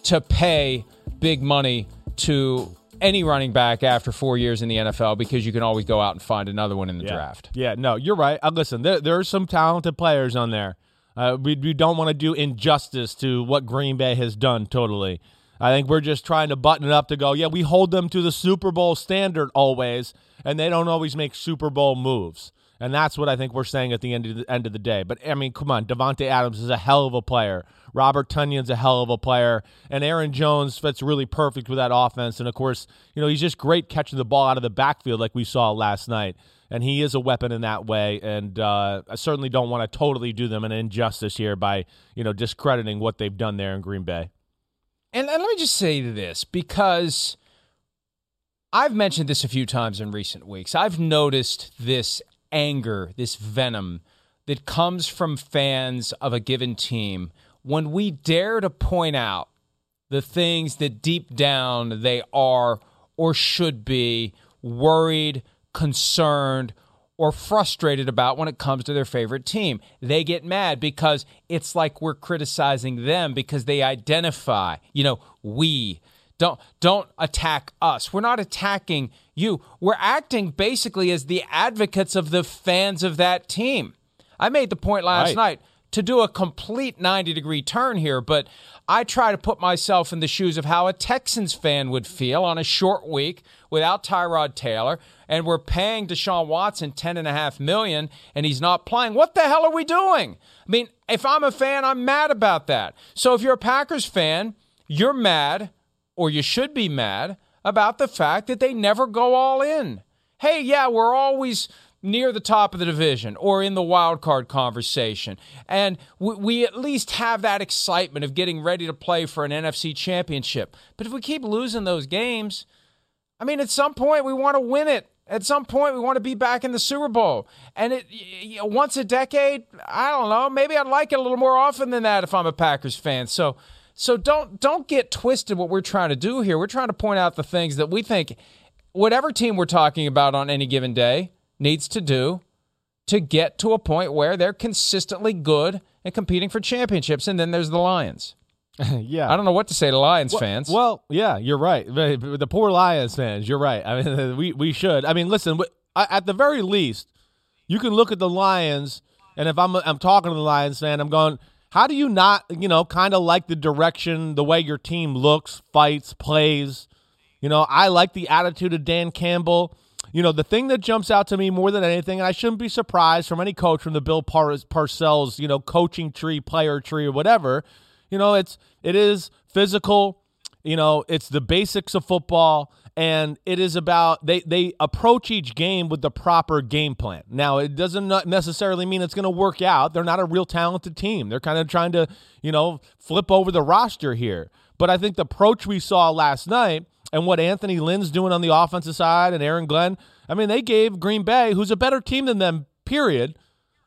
to pay big money to any running back after four years in the NFL because you can always go out and find another one in the yeah. draft. Yeah, no, you're right. Uh, listen, there there's some talented players on there. Uh, we we don't want to do injustice to what Green Bay has done. Totally, I think we're just trying to button it up to go. Yeah, we hold them to the Super Bowl standard always, and they don't always make Super Bowl moves. And that's what I think we're saying at the end of the end of the day. But I mean, come on, Davante Adams is a hell of a player. Robert Tonyan's a hell of a player, and Aaron Jones fits really perfect with that offense. And of course, you know he's just great catching the ball out of the backfield like we saw last night. And he is a weapon in that way. And uh, I certainly don't want to totally do them an injustice here by you know discrediting what they've done there in Green Bay. And, and let me just say this because I've mentioned this a few times in recent weeks. I've noticed this anger, this venom that comes from fans of a given team when we dare to point out the things that deep down they are or should be worried, concerned, or frustrated about when it comes to their favorite team. They get mad because it's like we're criticizing them because they identify, you know, we don't don't attack us. We're not attacking you. We're acting basically as the advocates of the fans of that team. I made the point last Right. night to do a complete 90 degree turn here, but I try to put myself in the shoes of how a Texans fan would feel on a short week without Tyrod Taylor, and we're paying Deshaun Watson ten and a half million, and he's not playing. What the hell are we doing? I mean, if I'm a fan, I'm mad about that. So if you're a Packers fan, you're mad, or you should be mad about the fact that they never go all in. Hey, yeah, we're always near the top of the division or in the wild card conversation. And we, we at least have that excitement of getting ready to play for an NFC championship. But if we keep losing those games, I mean, at some point we want to win it. At some point we want to be back in the Super Bowl. And it y- y- once a decade, I don't know, maybe I'd like it a little more often than that if I'm a Packers fan. So so don't don't get twisted what we're trying to do here. We're trying to point out the things that we think whatever team we're talking about on any given day needs to do to get to a point where they're consistently good and competing for championships. And then there's the Lions. yeah, I don't know what to say to Lions Well- fans. Well, yeah, you're right. The the poor Lions fans, you're right. I mean, we we should. I mean, listen, at the very least, you can look at the Lions, and if I'm I'm talking to the Lions fan, I'm going, how do you not, you know, kind of like the direction, the way your team looks, fights, plays? You know, I like the attitude of Dan Campbell. You know, the thing that jumps out to me more than anything, and I shouldn't be surprised from any coach from the Bill Par- Parcells, you know, coaching tree, player tree, or whatever. You know, it's it is physical. You know, it's the basics of football, and it is about they they approach each game with the proper game plan. Now, it doesn't necessarily mean it's going to work out. They're not a real talented team. They're kind of trying to you know flip over the roster here. But I think the approach we saw last night and what Anthony Lynn's doing on the offensive side and Aaron Glenn, I mean, they gave Green Bay, who's a better team than them, period,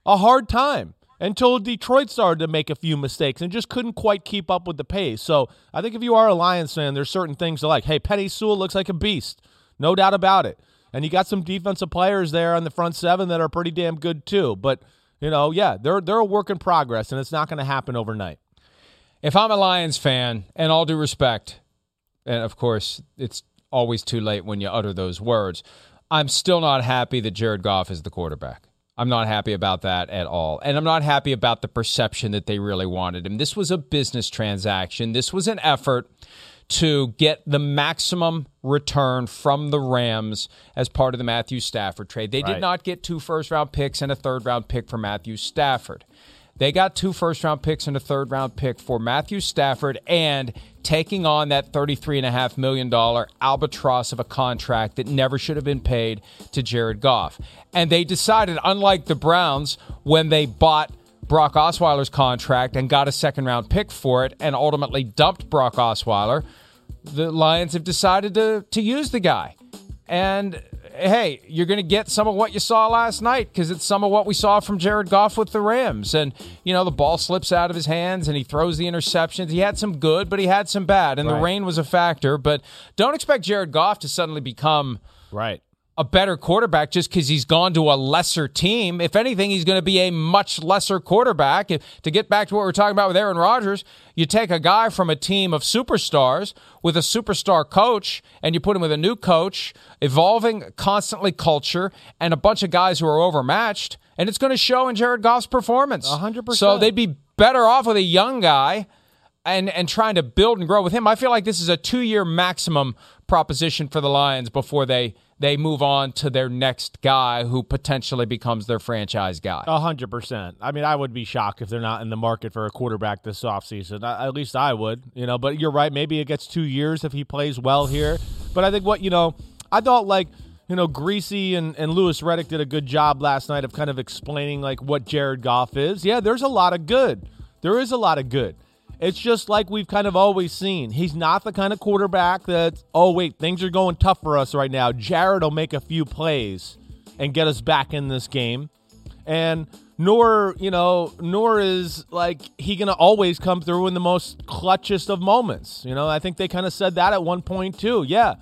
a hard time until Detroit started to make a few mistakes and just couldn't quite keep up with the pace. So I think if you are a Lions fan, there's certain things to like. Hey, Penei Sewell looks like a beast, no doubt about it. And you got some defensive players there on the front seven that are pretty damn good too. But you know, yeah, they're they're a work in progress, and it's not going to happen overnight. If I'm a Lions fan, and all due respect, and of course it's always too late when you utter those words, I'm still not happy that Jared Goff is the quarterback. I'm not happy about that at all. And I'm not happy about the perception that they really wanted him. This was a business transaction. This was an effort to get the maximum return from the Rams as part of the Matthew Stafford trade. They right. did not get two first round picks and a third round pick for Matthew Stafford. They got two first round picks and a third round pick for Matthew Stafford and taking on that $33.5 million albatross of a contract that never should have been paid to Jared Goff. And they decided, unlike the Browns, when they bought Brock Osweiler's contract and got a second round pick for it and ultimately dumped Brock Osweiler, the Lions have decided to, to use the guy. And hey, you're going to get some of what you saw last night because it's some of what we saw from Jared Goff with the Rams. And, you know, the ball slips out of his hands and he throws the interceptions. He had some good, but he had some bad. And right. the rain was a factor. But don't expect Jared Goff to suddenly become. Right a better quarterback just because he's gone to a lesser team. If anything, he's going to be a much lesser quarterback. To get back to what we are talking about with Aaron Rodgers, you take a guy from a team of superstars with a superstar coach and you put him with a new coach, evolving constantly culture, and a bunch of guys who are overmatched, and it's going to show in Jared Goff's performance. 100%. So they'd be better off with a young guy and and trying to build and grow with him. I feel like this is a two year maximum proposition for the Lions before they they move on to their next guy who potentially becomes their franchise guy. A hundred percent. I mean, I would be shocked if they're not in the market for a quarterback this offseason. At least I would, you know. But you're right. Maybe it gets two years if he plays well here. But I think what you know, I thought like you know, Griese and, and Louis Riddick did a good job last night of kind of explaining like what Jared Goff is. Yeah, there's a lot of good. There is a lot of good. It's just like we've kind of always seen. He's not the kind of quarterback that, oh, wait, things are going tough for us right now. Jared will make a few plays and get us back in this game. And nor, you know, nor is like he going to always come through in the most clutchest of moments. You know, I think they kind of said that at one point too. Yeah.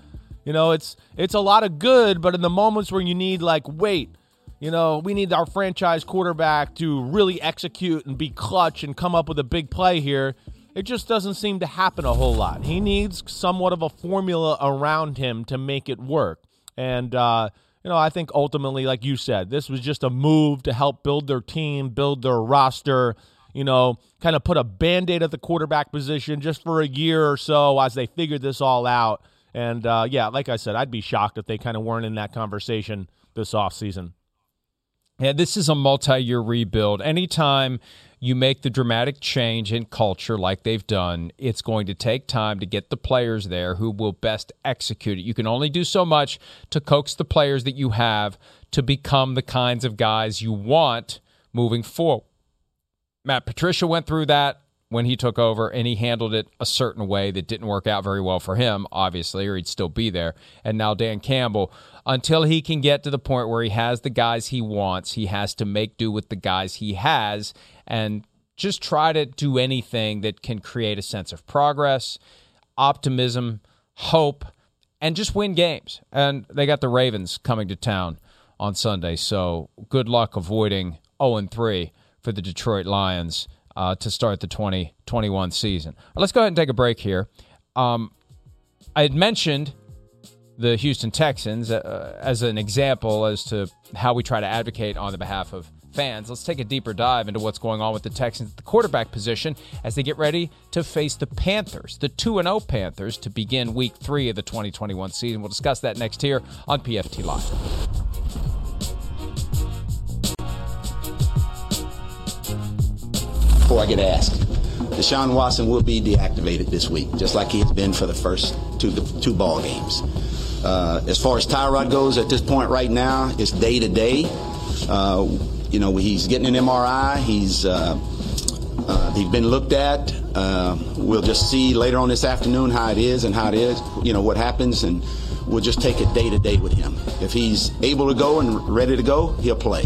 You know, it's it's a lot of good, but in the moments where you need like, wait, you know, we need our franchise quarterback to really execute and be clutch and come up with a big play here. It just doesn't seem to happen a whole lot. He needs somewhat of a formula around him to make it work. And, uh, you know, I think ultimately, like you said, this was just a move to help build their team, build their roster, you know, kind of put a band aid at the quarterback position just for a year or so as they figured this all out. And uh, yeah, like I said, I'd be shocked if they kind of weren't in that conversation this offseason. Yeah, this is a multi year rebuild. Anytime you make the dramatic change in culture like they've done, it's going to take time to get the players there who will best execute it. You can only do so much to coax the players that you have to become the kinds of guys you want moving forward. Matt Patricia went through that when he took over, and he handled it a certain way that didn't work out very well for him, obviously, or he'd still be there. And now Dan Campbell, until he can get to the point where he has the guys he wants, he has to make do with the guys he has and just try to do anything that can create a sense of progress, optimism, hope, and just win games. And they got the Ravens coming to town on Sunday, so good luck avoiding 0 3 for the Detroit Lions uh, to start the 2021 season. Let's go ahead and take a break here. Um, I had mentioned the Houston Texans uh, as an example as to how we try to advocate on the behalf of fans. Let's take a deeper dive into what's going on with the Texans at the quarterback position as they get ready to face the Panthers, the 2 0 Panthers, to begin week three of the 2021 season. We'll discuss that next here on PFT Live. Before I get asked, Deshaun Watson will be deactivated this week, just like he has been for the first two, two ball games. Uh, as far as Tyrod goes at this point right now, it's day to day. You know, he's getting an MRI. He's uh, uh, he's been looked at. Uh, we'll just see later on this afternoon how it is and how it is, you know, what happens, and we'll just take it day to day with him. If he's able to go and ready to go, he'll play.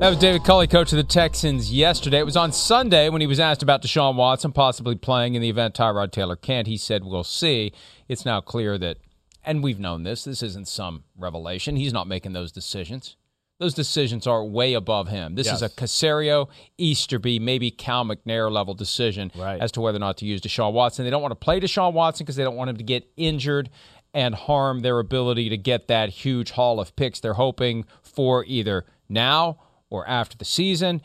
That was David Culley, coach of the Texans, yesterday. It was on Sunday when he was asked about Deshaun Watson possibly playing in the event Tyrod Taylor can't. He said, We'll see. It's now clear that, and we've known this, this isn't some revelation. He's not making those decisions. Those decisions are way above him. This Yes. is a Caserio, Easterby, maybe Cal McNair level decision Right. as to whether or not to use Deshaun Watson. They don't want to play Deshaun Watson because they don't want him to get injured and harm their ability to get that huge haul of picks they're hoping for either now or after the season.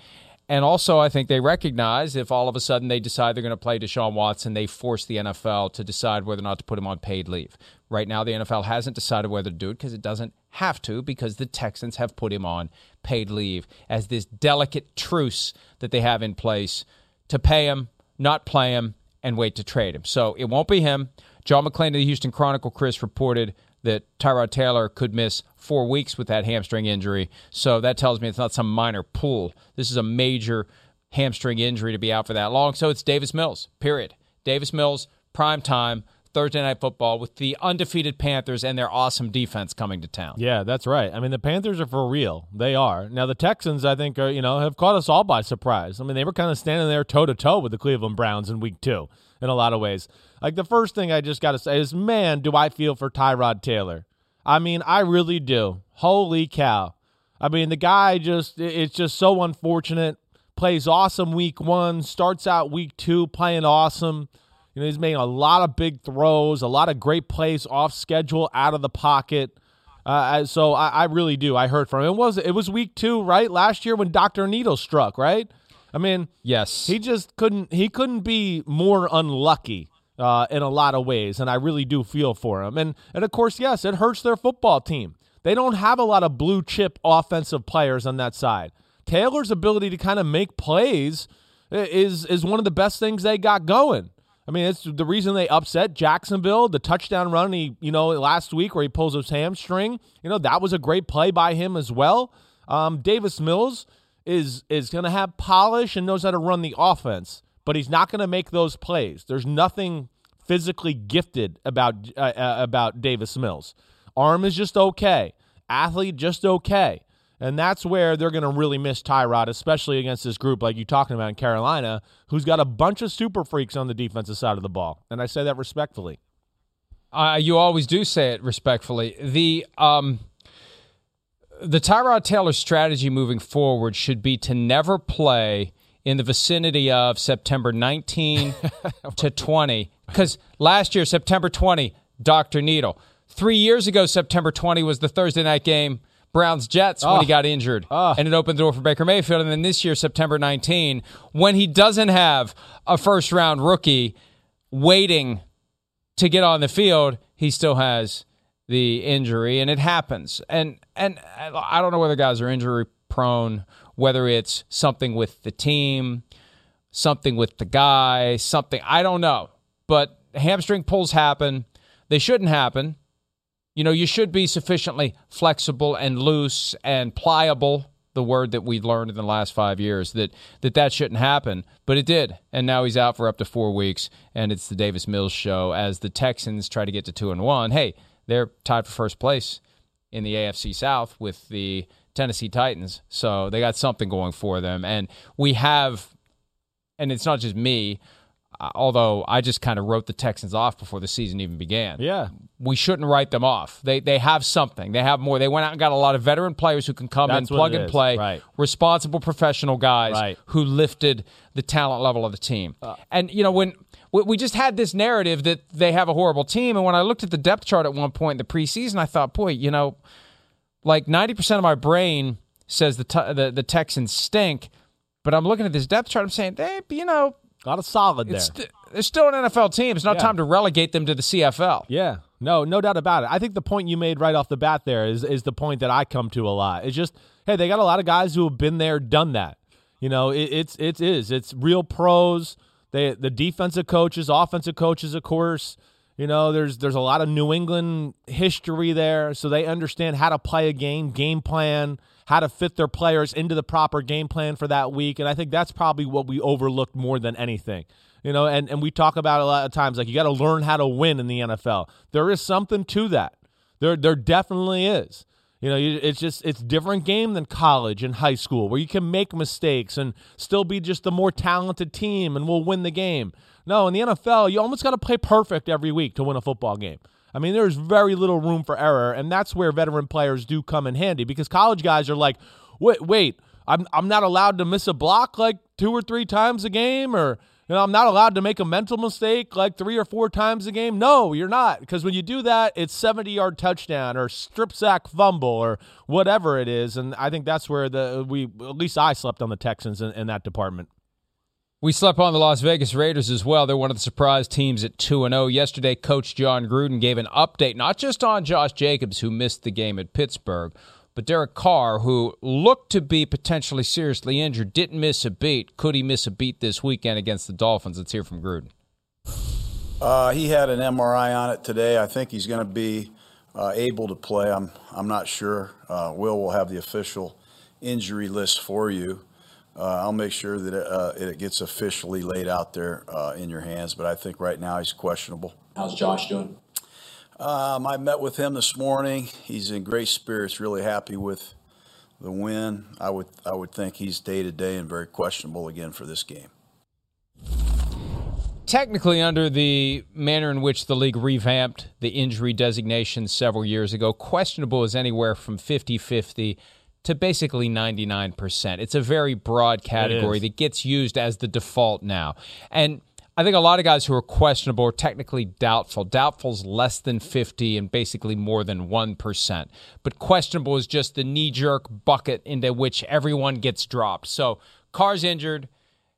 And also, I think they recognize if all of a sudden they decide they're going to play Deshaun Watson, they force the NFL to decide whether or not to put him on paid leave. Right now, the NFL hasn't decided whether to do it because it doesn't have to, because the Texans have put him on paid leave as this delicate truce that they have in place to pay him, not play him, and wait to trade him. So it won't be him. John McClain of the Houston Chronicle, Chris, reported that Tyrod Taylor could miss four weeks with that hamstring injury. So that tells me it's not some minor pull. This is a major hamstring injury to be out for that long. So it's Davis Mills, period. Davis Mills, prime time, Thursday night football with the undefeated Panthers and their awesome defense coming to town. Yeah, that's right. I mean, the Panthers are for real. They are. Now, the Texans, I think, are, you know, have caught us all by surprise. I mean, they were kind of standing there toe to toe with the Cleveland Browns in week two in a lot of ways. Like, the first thing I just got to say is, man, do I feel for Tyrod Taylor. I mean, I really do. Holy cow. I mean, the guy just, it's just so unfortunate. Plays awesome week one, starts out week two playing awesome. You know, he's making a lot of big throws, a lot of great plays off schedule, out of the pocket. Uh, so I, I really do. I heard from him. It was it was week two, right? Last year when Doctor Needle struck, right? I mean, Yes. he just couldn't he couldn't be more unlucky uh, in a lot of ways, and I really do feel for him. And and of course, yes, it hurts their football team. They don't have a lot of blue chip offensive players on that side. Taylor's ability to kind of make plays is is one of the best things they got going. I mean, it's the reason they upset Jacksonville. The touchdown run he, you know, last week where he pulls his hamstring. You know, that was a great play by him as well. Um, Davis Mills is is going to have polish and knows how to run the offense, but he's not going to make those plays. There's nothing physically gifted about uh, uh, about Davis Mills. Arm is just okay. Athlete just okay. And that's where they're going to really miss Tyrod, especially against this group like you're talking about in Carolina, who's got a bunch of super freaks on the defensive side of the ball. And I say that respectfully. Uh, you always do say it respectfully. The um, the Tyrod Taylor strategy moving forward should be to never play in the vicinity of September 19 to 20. Because last year, September 20, Dr. Needle. Three years ago, September 20 was the Thursday night game, Browns Jets, when he Oh. got injured. Ah. And it opened the door for Baker Mayfield. And then this year, September 19, when he doesn't have a first round rookie waiting to get on the field, he still has the injury, and it happens. And and I don't know whether guys are injury prone, whether it's something with the team, something with the guy, something I don't know. But hamstring pulls happen. They shouldn't happen. You know, you should be sufficiently flexible and loose and pliable. The word that we've learned in the last five years that that that shouldn't happen, but it did, and now he's out for up to four weeks. And it's the Davis Mills show as the Texans try to get to two and one. Hey, they're tied for first place in the AFC South with the Tennessee Titans, so they got something going for them. And we have, and it's not just me, uh, although I just kind of wrote the Texans off before the season even began Yeah. we shouldn't write them off. They they have something. They have more. They went out and got a lot of veteran players who can come That's in, plug and is. play, Right. responsible professional guys Right. who lifted the talent level of the team. Uh. and you know when we, we just had this narrative that they have a horrible team, and when I looked at the depth chart at one point in the preseason, I thought, boy, you know, like ninety percent of my brain says the t- the the Texans stink, but I'm looking at this depth chart, I'm saying, they, you know, Got a solid there. it's st- they're still an NFL team. It's not Yeah. time to relegate them to the CFL. Yeah, no, no doubt about it. I think the point you made right off the bat there is is the point that I come to a lot. It's just, hey, they got a lot of guys who have been there, done that. You know, it, it's it is it's real pros. They the defensive coaches, offensive coaches, of course. You know, there's there's a lot of New England history there, so they understand how to play a game, game plan, how to fit their players into the proper game plan for that week. And I think that's probably what we overlooked more than anything. You know, and, and we talk about a lot of times like you got to learn how to win in the NFL. There is something to that. There there definitely is. You know, it's just it's different game than college and high school where you can make mistakes and still be just the more talented team and we'll win the game. No, in the NFL, you almost got to play perfect every week to win a football game. I mean, there's very little room for error, and that's where veteran players do come in handy because college guys are like, wait, wait, I'm I'm not allowed to miss a block like two or three times a game, or you know, I'm not allowed to make a mental mistake like three or four times a game. No, you're not, because when you do that, it's 70 yard touchdown or strip sack fumble or whatever it is, and I think that's where the we at least I slept on the Texans in, in that department. We slept on the Las Vegas Raiders as well. They're one of the surprise teams at 2 0. Yesterday, Coach Jon Gruden gave an update, not just on Josh Jacobs, who missed the game at Pittsburgh, but Derek Carr, who looked to be potentially seriously injured, didn't miss a beat. Could he miss a beat this weekend against the Dolphins? Let's hear from Gruden. Uh, he had an MRI on it today. I think he's going to be uh, able to play. I'm, I'm not sure. Uh, Will will have the official injury list for you. Uh, I'll make sure that it, uh, it, gets officially laid out there uh, in your hands. But I think right now he's questionable. How's Josh doing? Um, I met with him this morning. He's in great spirits. Really happy with the win. I would I would think he's day to day and very questionable again for this game. Technically, under the manner in which the league revamped the injury designation several years ago, questionable is anywhere from 50 50 to basically 99%. It's a very broad category that gets used as the default now. And I think a lot of guys who are questionable are technically doubtful. Doubtful's less than 50 and basically more than 1%. But questionable is just the knee jerk bucket into which everyone gets dropped. So Carr's injured.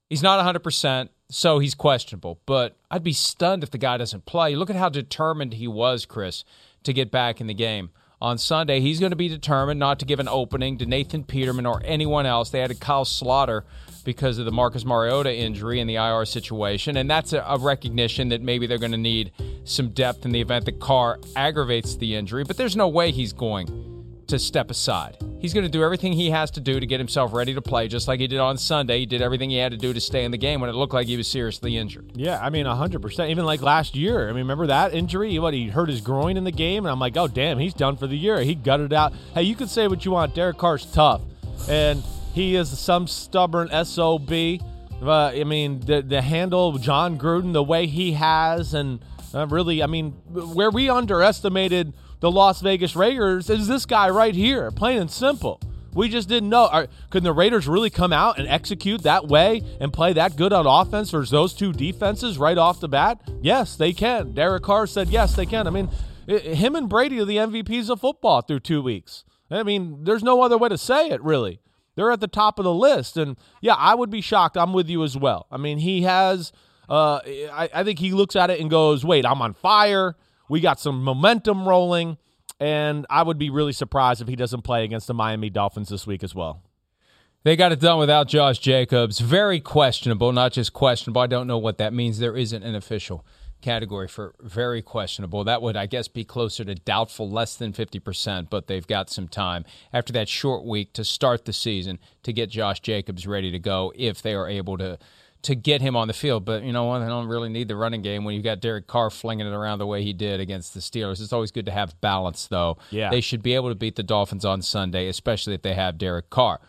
He's not 100%, so he's questionable. But I'd be stunned if the guy doesn't play. Look at how determined he was, Chris, to get back in the game on Sunday. He's going to be determined not to give an opening to Nathan Peterman or anyone else. They added Kyle Sloter because of the Marcus Mariota injury and the IR situation. And that's a, a recognition that maybe they're going to need some depth in the event that Carr aggravates the injury. But there's no way he's going to step aside. He's going to do everything he has to do to get himself ready to play, just like he did on Sunday. He did everything he had to do to stay in the game when it looked like he was seriously injured. Yeah, I mean, 100%. Even like last year. I mean, remember that injury? What, he hurt his groin in the game? And I'm like, oh, damn, he's done for the year. He gutted out. Hey, you can say what you want. Derek Carr's tough. And he is some stubborn SOB. But, I mean, the, the handle Jon Gruden, the way he has, and uh, really, I mean, where we underestimated – the Las Vegas Raiders is this guy right here, plain and simple. We just didn't know. Are, could the Raiders really come out and execute that way and play that good on offense versus those two defenses right off the bat? Yes, they can. Derek Carr said yes, they can. I mean, it, him and Brady are the MVPs of football through two weeks. I mean, there's no other way to say it, really. They're at the top of the list. And yeah, I would be shocked. I'm with you as well. I mean, he has, uh, I, I think he looks at it and goes, wait, I'm on fire. We got some momentum rolling, and I would be really surprised if he doesn't play against the Miami Dolphins this week as well. They got it done without Josh Jacobs. Very questionable, not just questionable. I don't know what that means. There isn't an official category for very questionable. That would, I guess, be closer to doubtful, less than 50%, but they've got some time after that short week to start the season to get Josh Jacobs ready to go if they are able to to get him on the field. But you know what? They don't really need the running game when you've got Derek Carr flinging it around the way he did against the Steelers. It's always good to have balance, though. Yeah. They should be able to beat the Dolphins on Sunday, especially if they have Derek Carr.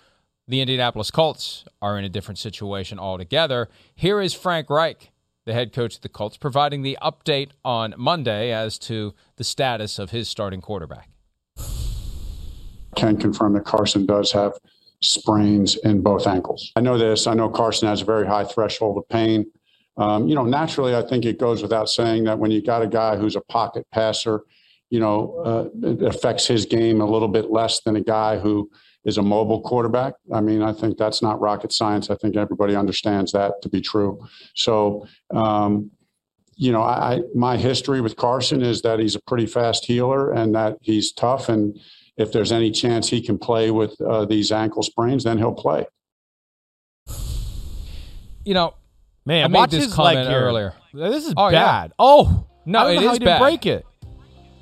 The Indianapolis Colts are in a different situation altogether. Here is Frank Reich, the head coach of the Colts, providing the update on Monday as to the status of his starting quarterback. Can confirm that Carson does have sprains in both ankles. I know this. I know Carson has a very high threshold of pain. Um, you know, naturally, I think it goes without saying that when you got a guy who's a pocket passer, you know, uh, it affects his game a little bit less than a guy who is a mobile quarterback. I mean, I think that's not rocket science. I think everybody understands that to be true. So, um, you know, I my history with Carson is that he's a pretty fast healer and that he's tough and if there's any chance he can play with uh, these ankle sprains, then he'll play. You know, man, I watch made this his comment leg here. earlier. This is Oh, yeah. Oh No, I don't it know how is he didn't bad. break it.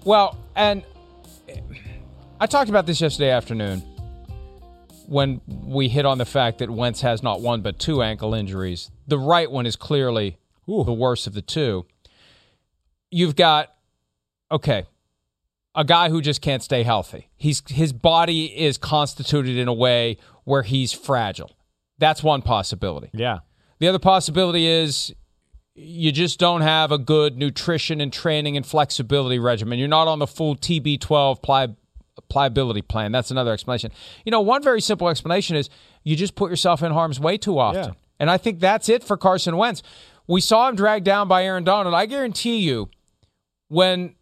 Well, and I talked about this yesterday afternoon when we hit on the fact that Wentz has not one but two ankle injuries. The right one is clearly the worst of the two. You've got okay, a guy who just can't stay healthy. He's his body is constituted in a way where he's fragile. That's one possibility. Yeah. The other possibility is you just don't have a good nutrition and training and flexibility regimen. You're not on the full TB12 pli- pliability plan. That's another explanation. You know, one very simple explanation is you just put yourself in harm's way too often. Yeah. And I think that's it for Carson Wentz. We saw him dragged down by Aaron Donald. I guarantee you, when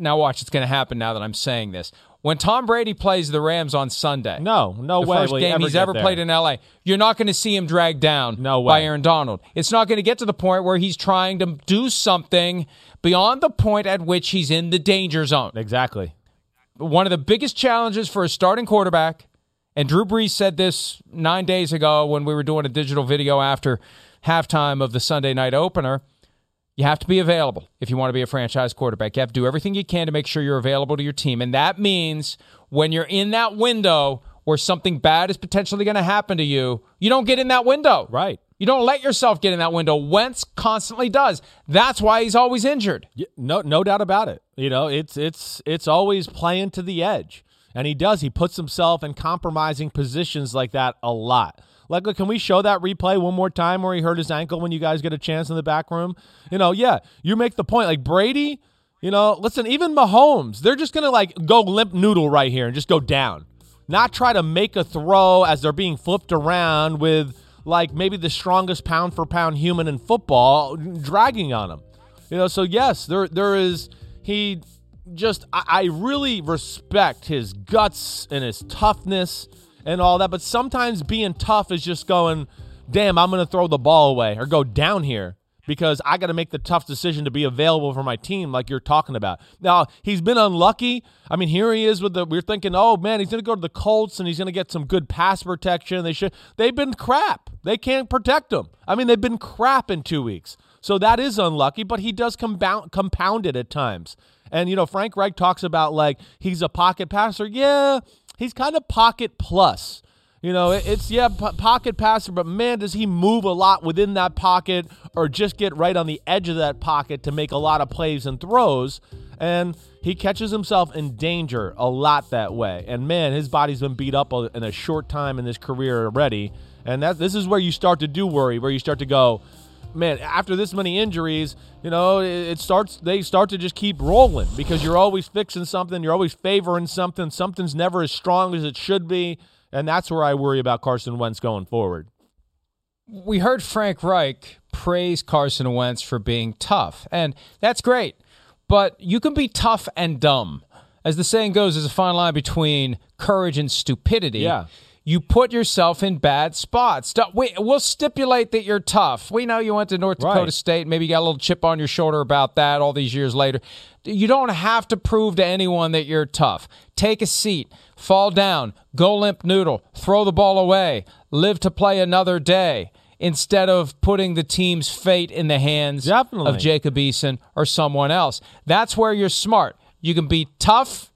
now watch, it's going to happen now that I'm saying this. When Tom Brady plays the Rams on Sunday, No, no the way first game ever he's ever there. played in LA. You're not going to see him dragged down No way. by. Aaron Donald. It's not going to get to the point where he's trying to do something beyond the point at which he's in the danger zone. Exactly. One of the biggest challenges for a starting quarterback, and Drew Brees said this nine days ago when we were doing a digital video after halftime of the Sunday night opener. You have to be available if you want to be a franchise quarterback. You have to do everything you can to make sure you're available to your team. And that means when you're in that window where something bad is potentially going to happen to you, you don't get in that window. Right. You don't let yourself get in that window. Wentz constantly does. That's why he's always injured. No, no doubt about it. You know, it's it's it's always playing to the edge, and he does. He puts himself in compromising positions like that a lot. Like, can we show that replay one more time where he hurt his ankle when you guys get a chance in the back room? You know, yeah, you make the point. Like Brady, you know, listen, even Mahomes, they're just gonna like go limp noodle right here and just go down, not try to make a throw as they're being flipped around with like maybe the strongest pound for pound human in football dragging on him. You know, so yes, there there is he just I, I really respect his guts and his toughness and all that, but sometimes being tough is just going, damn, I'm gonna throw the ball away or go down here because I got to make the tough decision to be available for my team, like you're talking about. Now he's been unlucky. I mean, here he is with the. We're thinking, oh man, he's going to go to the Colts and he's going to get some good pass protection. They should. They've been crap. They can't protect him. I mean, they've been crap in two weeks. So that is unlucky, but he does compound compound it at times. And you know, Frank Reich talks about like he's a pocket passer. Yeah, he's kind of pocket plus. You know, it's yeah, p- pocket passer, but man, does he move a lot within that pocket or just get right on the edge of that pocket to make a lot of plays and throws. And he catches himself in danger a lot that way. And man, his body's been beat up in a short time in his career already. And that this is where you start to do worry, where you start to go, man, after this many injuries, you know, it, it starts. They start to just keep rolling because you're always fixing something. You're always favoring something. Something's never as strong as it should be, and that's where I worry about Carson Wentz going forward. we heard Frank Reich praise Carson Wentz for being tough, and that's great. But you can be tough and dumb. As the saying goes, there's a fine line between courage and stupidity. Yeah. You put yourself in bad spots. We, we'll stipulate that you're tough. We know you went to North Dakota Right. State. Maybe you got a little chip on your shoulder about that all these years later. You don't have to prove to anyone that you're tough. Take a seat, fall down, go limp noodle, throw the ball away, live to play another day instead of putting the team's fate in the hands Definitely. of Jacob Eason or someone else. That's where you're smart. You can be tough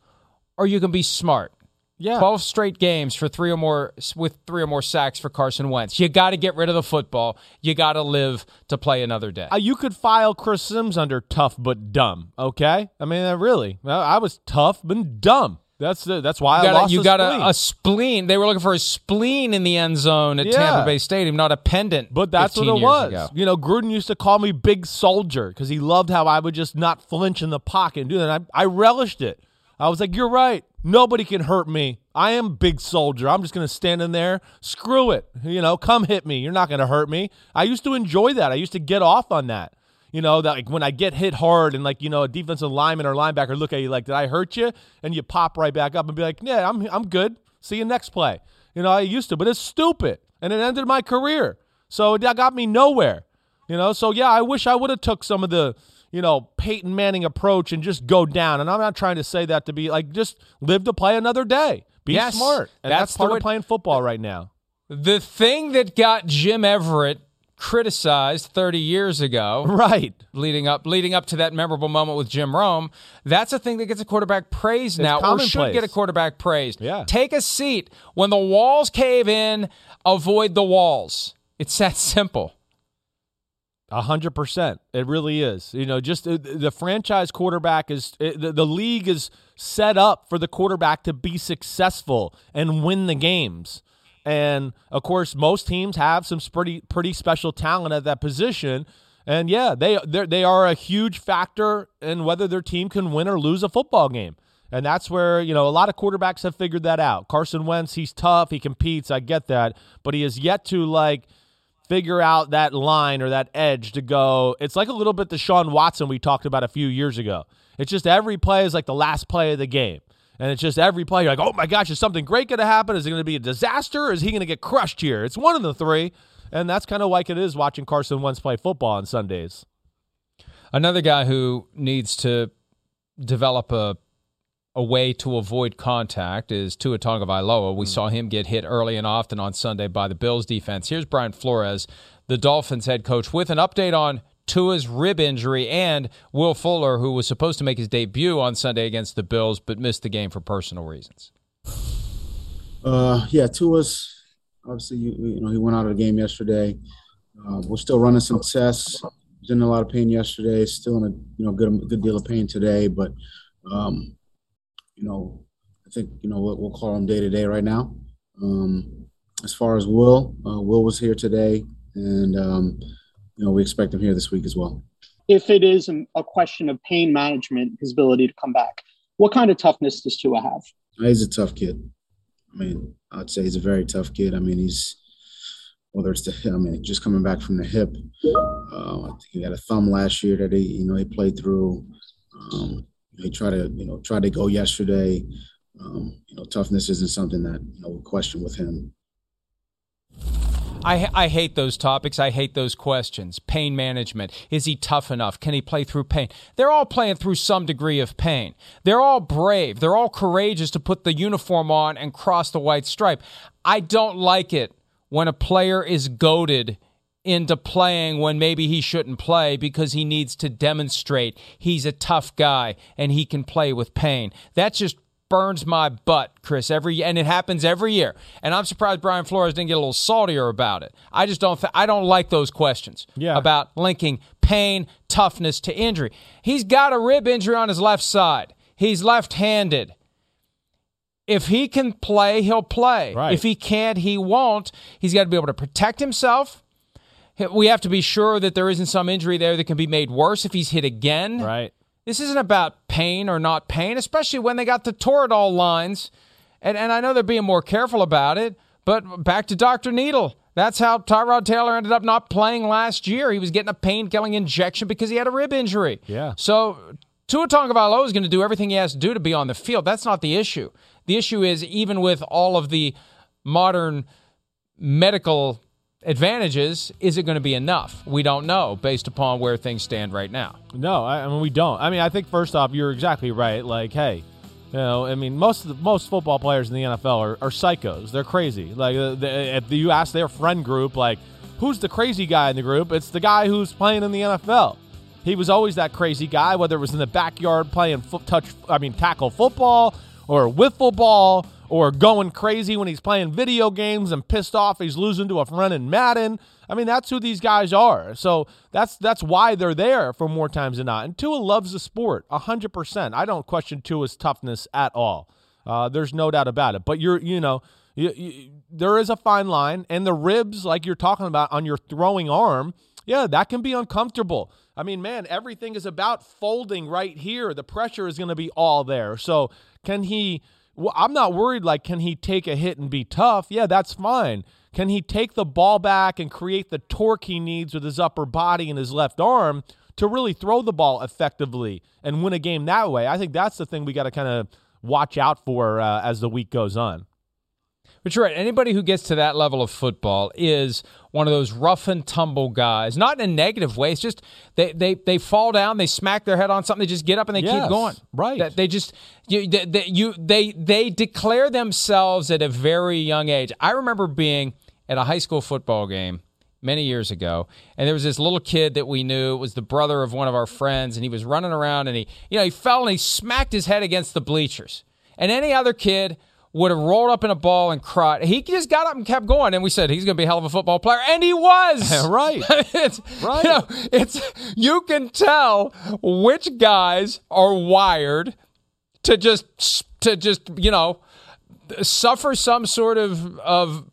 or you can be smart. Yeah. 12 straight games for three or more with three or more sacks for Carson Wentz. You got to get rid of the football. You got to live to play another day. Uh, you could file Chris Sims under tough but dumb. Okay, I mean, uh, really, I I was tough but dumb. That's the, that's why you I got, lost. a, you got spleen. a, a spleen. They were looking for a spleen in the end zone at Yeah. Tampa Bay Stadium, not a pendant. But that's what it was. ago. You know, Gruden used to call me Big Soldier because he loved how I would just not flinch in the pocket and do that. I, I relished it. I was like, "You're right. Nobody can hurt me. I am Big Soldier. I'm just going to stand in there. Screw it. You know, come hit me. You're not going to hurt me." I used to enjoy that. I used to get off on that. You know, that like when I get hit hard and like you know a defensive lineman or linebacker look at you like, "Did I hurt you?" and you pop right back up and be like, "Yeah, I'm I'm good. See you next play." You know, I used to, but it's stupid, and it ended my career. So that got me nowhere. You know, so yeah, I wish I would have took some of the, you know, Peyton Manning approach and just go down. And I'm not trying to say that to be like just live to play another day. Be Yes, smart. And that's that's, part way- of playing football right now. The thing that got Jim Everett criticized 30 years ago. Right. Leading up leading up to that memorable moment with Jim Rome. That's a thing that gets a quarterback praised now or should get a quarterback praised. Yeah. Take a seat. When the walls cave in, avoid the walls. It's that simple. A hundred percent. It really is. You know, just uh, the franchise quarterback is uh, the, the league is set up for the quarterback to be successful and win the games. And of course, most teams have some pretty pretty special talent at that position. And yeah, they they they are a huge factor in whether their team can win or lose a football game. And that's where, you know, a lot of quarterbacks have figured that out. Carson Wentz, he's tough, he competes, I get that, but he has yet to like figure out that line or that edge to go. It's like a little bit the Sean Watson we talked about a few years ago. It's just every play is like the last play of the game. And it's just every play, you're like, oh my gosh, is something great going to happen? Is it going to be a disaster? Is he going to get crushed here? It's one of the three. And that's kind of like it is watching Carson Wentz play football on Sundays. Another guy who needs to develop a a way to avoid contact is Tua Tagovailoa. We saw him get hit early and often on Sunday by the Bills defense. Here's Brian Flores, the Dolphins head coach, with an update on Tua's rib injury and Will Fuller, who was supposed to make his debut on Sunday against the Bills but missed the game for personal reasons. Uh, yeah, Tua's obviously you, you know he went out of the game yesterday. Uh, we're still running some tests. He's in a lot of pain yesterday. Still in a you know good good deal of pain today, but um, you know I think you know we'll, we'll call him day to day right now. Um, as far as Will, uh, Will was here today, and um, you know we expect him here this week as well. If it is a a question of pain management, his ability to come back, what kind of toughness does Tua have? He's a tough kid. I mean, I'd say he's a very tough kid. I mean, he's whether it's the I mean, just coming back from the hip. Uh, I think he had a thumb last year that he you know he played through. Um, he tried to you know tried to go yesterday. Um, you know, toughness isn't something that you know we question with him. I, I hate those topics. I hate those questions. Pain management. Is he tough enough? Can he play through pain? They're all playing through some degree of pain. They're all brave. They're all courageous to put the uniform on and cross the white stripe. I don't like it when a player is goaded into playing when maybe he shouldn't play because he needs to demonstrate he's a tough guy and he can play with pain. That just burns my butt, Chris, every and it happens every year. And I'm surprised Brian Flores didn't get a little saltier about it. I just don't th- I don't like those questions Yeah. about linking pain, toughness to injury. He's got a rib injury on his left side. He's left-handed. If he can play, he'll play. Right. If he can't, he won't. He's got to be able to protect himself. We have to be sure that there isn't some injury there that can be made worse if he's hit again. Right. This isn't about pain or not pain, especially when they got the Toradol lines. And, and I know they're being more careful about it, but back to Dr. Needle. That's how Tyrod Taylor ended up not playing last year. He was getting a pain killing injection because he had a rib injury. Yeah. So Tua Tagovailoa is going to do everything he has to do to be on the field. That's not the issue. The issue is even with all of the modern medical advantages, is it going to be enough? We don't know based upon where things stand right now. No, I, I mean we don't. I mean, I think first off, you're exactly right. Like, hey, you know, I mean, most of the, most football players in the NFL are, are psychos. They're crazy. Like, uh, if you ask their friend group, like, who's the crazy guy in the group? It's the guy who's playing in the NFL. He was always that crazy guy, whether it was in the backyard playing foot touch, I mean, tackle football or wiffle ball or going crazy when he's playing video games and pissed off he's losing to a friend in Madden. I mean, that's who these guys are. So that's that's why they're there for more times than not. And Tua loves the sport, hundred percent. I don't question Tua's toughness at all. Uh, there's no doubt about it. But you're, you know, you, you, there is a fine line, and the ribs, like you're talking about on your throwing arm, yeah, that can be uncomfortable. I mean, man, everything is about folding right here. The pressure is going to be all there. So can he? Well, I'm not worried. Like, can he take a hit and be tough? Yeah, that's fine. Can he take the ball back and create the torque he needs with his upper body and his left arm to really throw the ball effectively and win a game that way? I think that's the thing we got to kind of watch out for uh, as the week goes on. But you're right. Anybody who gets to that level of football is one of those rough and tumble guys. Not in a negative way. It's just they they, they fall down, they smack their head on something, they just get up and they Yes, keep going. right. That they just you they, they, you they they declare themselves at a very young age. I remember being at a high school football game, many years ago, and there was this little kid that we knew. It was the brother of one of our friends, and he was running around, and he, you know, he fell and he smacked his head against the bleachers. And any other kid would have rolled up in a ball and cried. He just got up and kept going, and we said he's going to be a hell of a football player, and he was. right. it's, right. You know, it's you can tell which guys are wired to just to just you know suffer some sort of of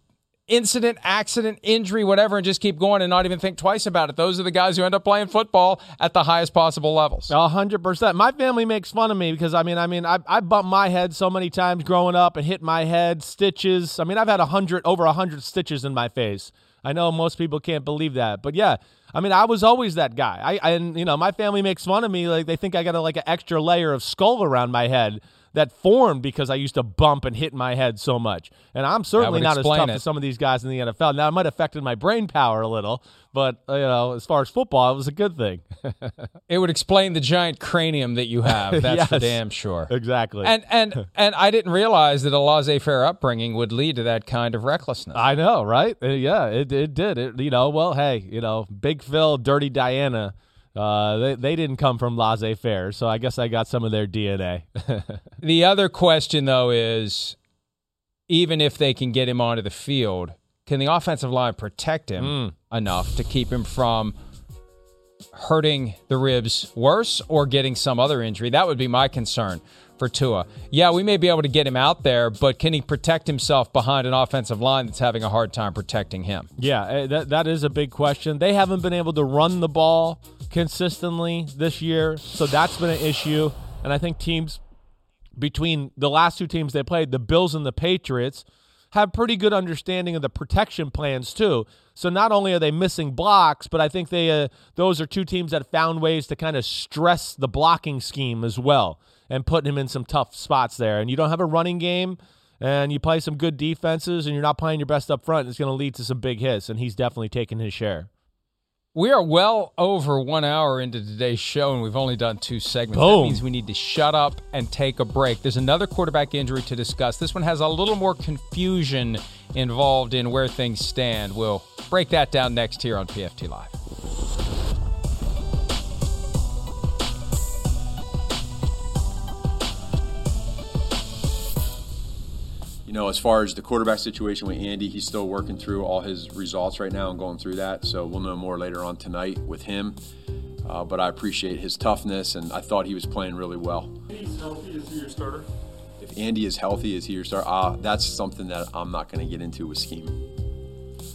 incident, accident, injury, whatever, and just keep going and not even think twice about it. Those are the guys who end up playing football at the highest possible levels. A hundred percent. My family makes fun of me because I mean, I mean, I, I bumped my head so many times growing up and hit my head, stitches. I mean, I've had a hundred over a hundred stitches in my face. I know most people can't believe that, but yeah, I mean, I was always that guy. I and you know, my family makes fun of me like they think I got a, like an extra layer of skull around my head that formed because I used to bump and hit my head so much. And I'm certainly not as tough it. as some of these guys in the NFL. Now, it might have affected my brain power a little, but uh, you know, as far as football, it was a good thing. it would explain the giant cranium that you have. That's yes, for damn sure. Exactly. And and and I didn't realize that a laissez-faire upbringing would lead to that kind of recklessness. I know, right? Uh, yeah, it it did. It, you know, well, hey, you know, Big Phil, Dirty Diana uh, they, they didn't come from laissez faire, so I guess I got some of their DNA. the other question, though, is even if they can get him onto the field, can the offensive line protect him mm. enough to keep him from hurting the ribs worse or getting some other injury? That would be my concern for Tua. Yeah, we may be able to get him out there, but can he protect himself behind an offensive line that's having a hard time protecting him? Yeah, eh, that, that is a big question. They haven't been able to run the ball consistently this year. So that's been an issue. And I think teams between the last two teams they played, the Bills and the Patriots, have pretty good understanding of the protection plans too. So not only are they missing blocks, but I think they uh, those are two teams that found ways to kind of stress the blocking scheme as well and putting him in some tough spots there. And you don't have a running game and you play some good defenses and you're not playing your best up front, it's going to lead to some big hits and he's definitely taken his share. We are well over one hour into today's show, and we've only done two segments. Boom. That means we need to shut up and take a break. There's another quarterback injury to discuss. This one has a little more confusion involved in where things stand. We'll break that down next here on PFT Live. You know, as far as the quarterback situation with Andy, he's still working through all his results right now and going through that. So we'll know more later on tonight with him. Uh, but I appreciate his toughness, and I thought he was playing really well. If he's healthy. Is he your starter? If Andy is healthy, is he your starter? Uh, that's something that I'm not going to get into with scheme.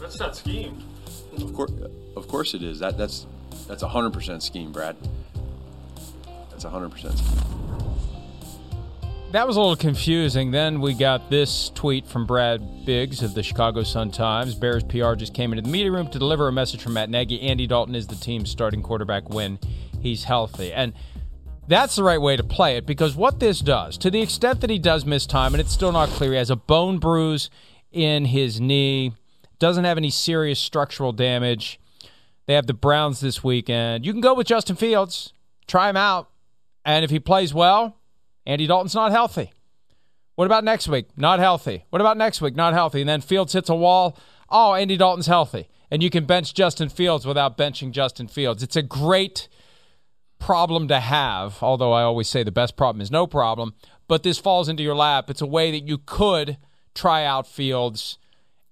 That's not scheme. Of course, of course it is. That that's that's 100% scheme, Brad. That's 100% scheme that was a little confusing. Then we got this tweet from Brad Biggs of the Chicago Sun Times. Bears PR just came into the media room to deliver a message from Matt Nagy. Andy Dalton is the team's starting quarterback when he's healthy. And that's the right way to play it because what this does, to the extent that he does miss time, and it's still not clear, he has a bone bruise in his knee, doesn't have any serious structural damage. They have the Browns this weekend. You can go with Justin Fields, try him out. And if he plays well, Andy Dalton's not healthy. What about next week? Not healthy. What about next week? Not healthy. And then Fields hits a wall. Oh, Andy Dalton's healthy. And you can bench Justin Fields without benching Justin Fields. It's a great problem to have, although I always say the best problem is no problem. But this falls into your lap. It's a way that you could try out Fields.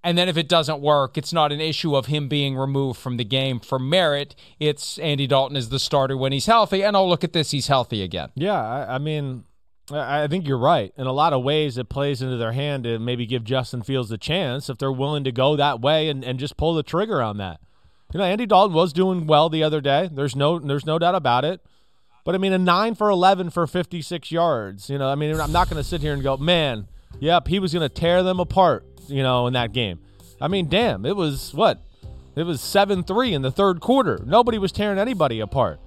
And then if it doesn't work, it's not an issue of him being removed from the game for merit. It's Andy Dalton is the starter when he's healthy. And oh, look at this, he's healthy again. Yeah, I, I mean, I think you're right. In a lot of ways, it plays into their hand to maybe give Justin Fields a chance if they're willing to go that way and, and just pull the trigger on that. You know, Andy Dalton was doing well the other day. There's no there's no doubt about it. But I mean, a nine for eleven for 56 yards. You know, I mean, I'm not going to sit here and go, man, yep, he was going to tear them apart. You know, in that game. I mean, damn, it was what? It was seven three in the third quarter. Nobody was tearing anybody apart.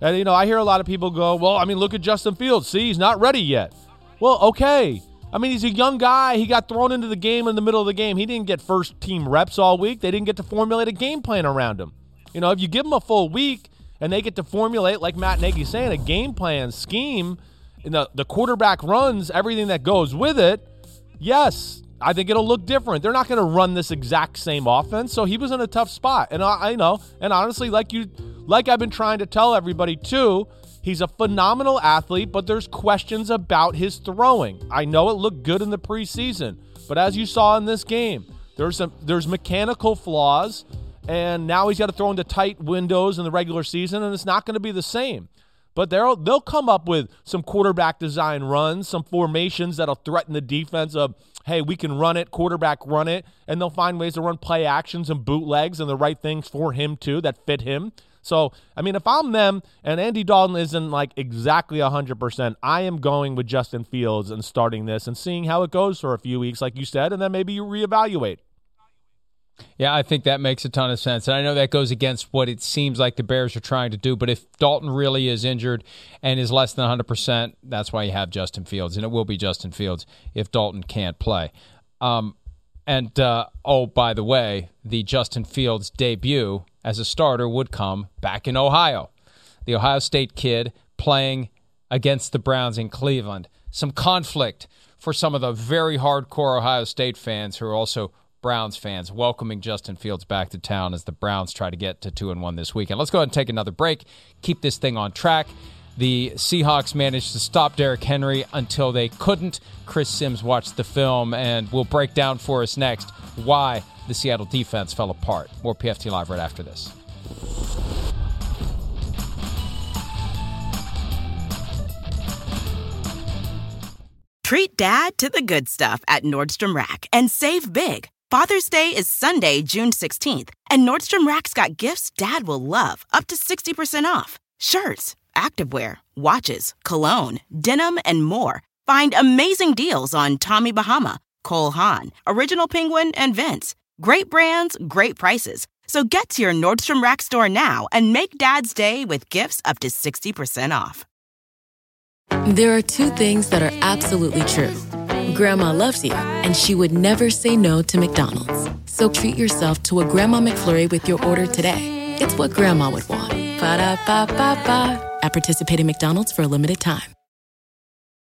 And, you know, I hear a lot of people go, well, I mean, look at Justin Fields. See, he's not ready yet. Well, okay. I mean, he's a young guy. He got thrown into the game in the middle of the game. He didn't get first team reps all week. They didn't get to formulate a game plan around him. You know, if you give them a full week and they get to formulate, like Matt Nagy's saying, a game plan, scheme, and the, the quarterback runs, everything that goes with it, yes, I think it'll look different. They're not going to run this exact same offense, so he was in a tough spot. And I, I know, and honestly, like you, like I've been trying to tell everybody too, he's a phenomenal athlete, but there's questions about his throwing. I know it looked good in the preseason, but as you saw in this game, there's some there's mechanical flaws, and now he's got to throw into tight windows in the regular season, and it's not going to be the same. But they'll they'll come up with some quarterback design runs, some formations that'll threaten the defense of hey, we can run it, quarterback run it, and they'll find ways to run play actions and bootlegs and the right things for him too that fit him. So, I mean, if I'm them and Andy Dalton isn't like exactly 100%, I am going with Justin Fields and starting this and seeing how it goes for a few weeks, like you said, and then maybe you reevaluate. Yeah, I think that makes a ton of sense. And I know that goes against what it seems like the Bears are trying to do. But if Dalton really is injured and is less than 100%, that's why you have Justin Fields. And it will be Justin Fields if Dalton can't play. Um, and, uh, oh, by the way, the Justin Fields debut as a starter would come back in Ohio. The Ohio State kid playing against the Browns in Cleveland. Some conflict for some of the very hardcore Ohio State fans who are also Browns fans welcoming Justin Fields back to town as the Browns try to get to 2 and 1 this weekend. Let's go ahead and take another break. Keep this thing on track. The Seahawks managed to stop Derrick Henry until they couldn't. Chris Simms watched the film and will break down for us next why the Seattle defense fell apart. More PFT Live right after this. Treat dad to the good stuff at Nordstrom Rack and save big. Father's Day is Sunday, June 16th, and Nordstrom Rack's got gifts dad will love up to 60% off. Shirts, activewear, watches, cologne, denim, and more. Find amazing deals on Tommy Bahama, Cole Haan, Original Penguin, and Vince. Great brands, great prices. So get to your Nordstrom Rack store now and make dad's day with gifts up to 60% off. There are two things that are absolutely true. Grandma loves you, and she would never say no to McDonald's. So treat yourself to a Grandma McFlurry with your order today. It's what Grandma would want. Ba da ba ba ba. At participating McDonald's for a limited time.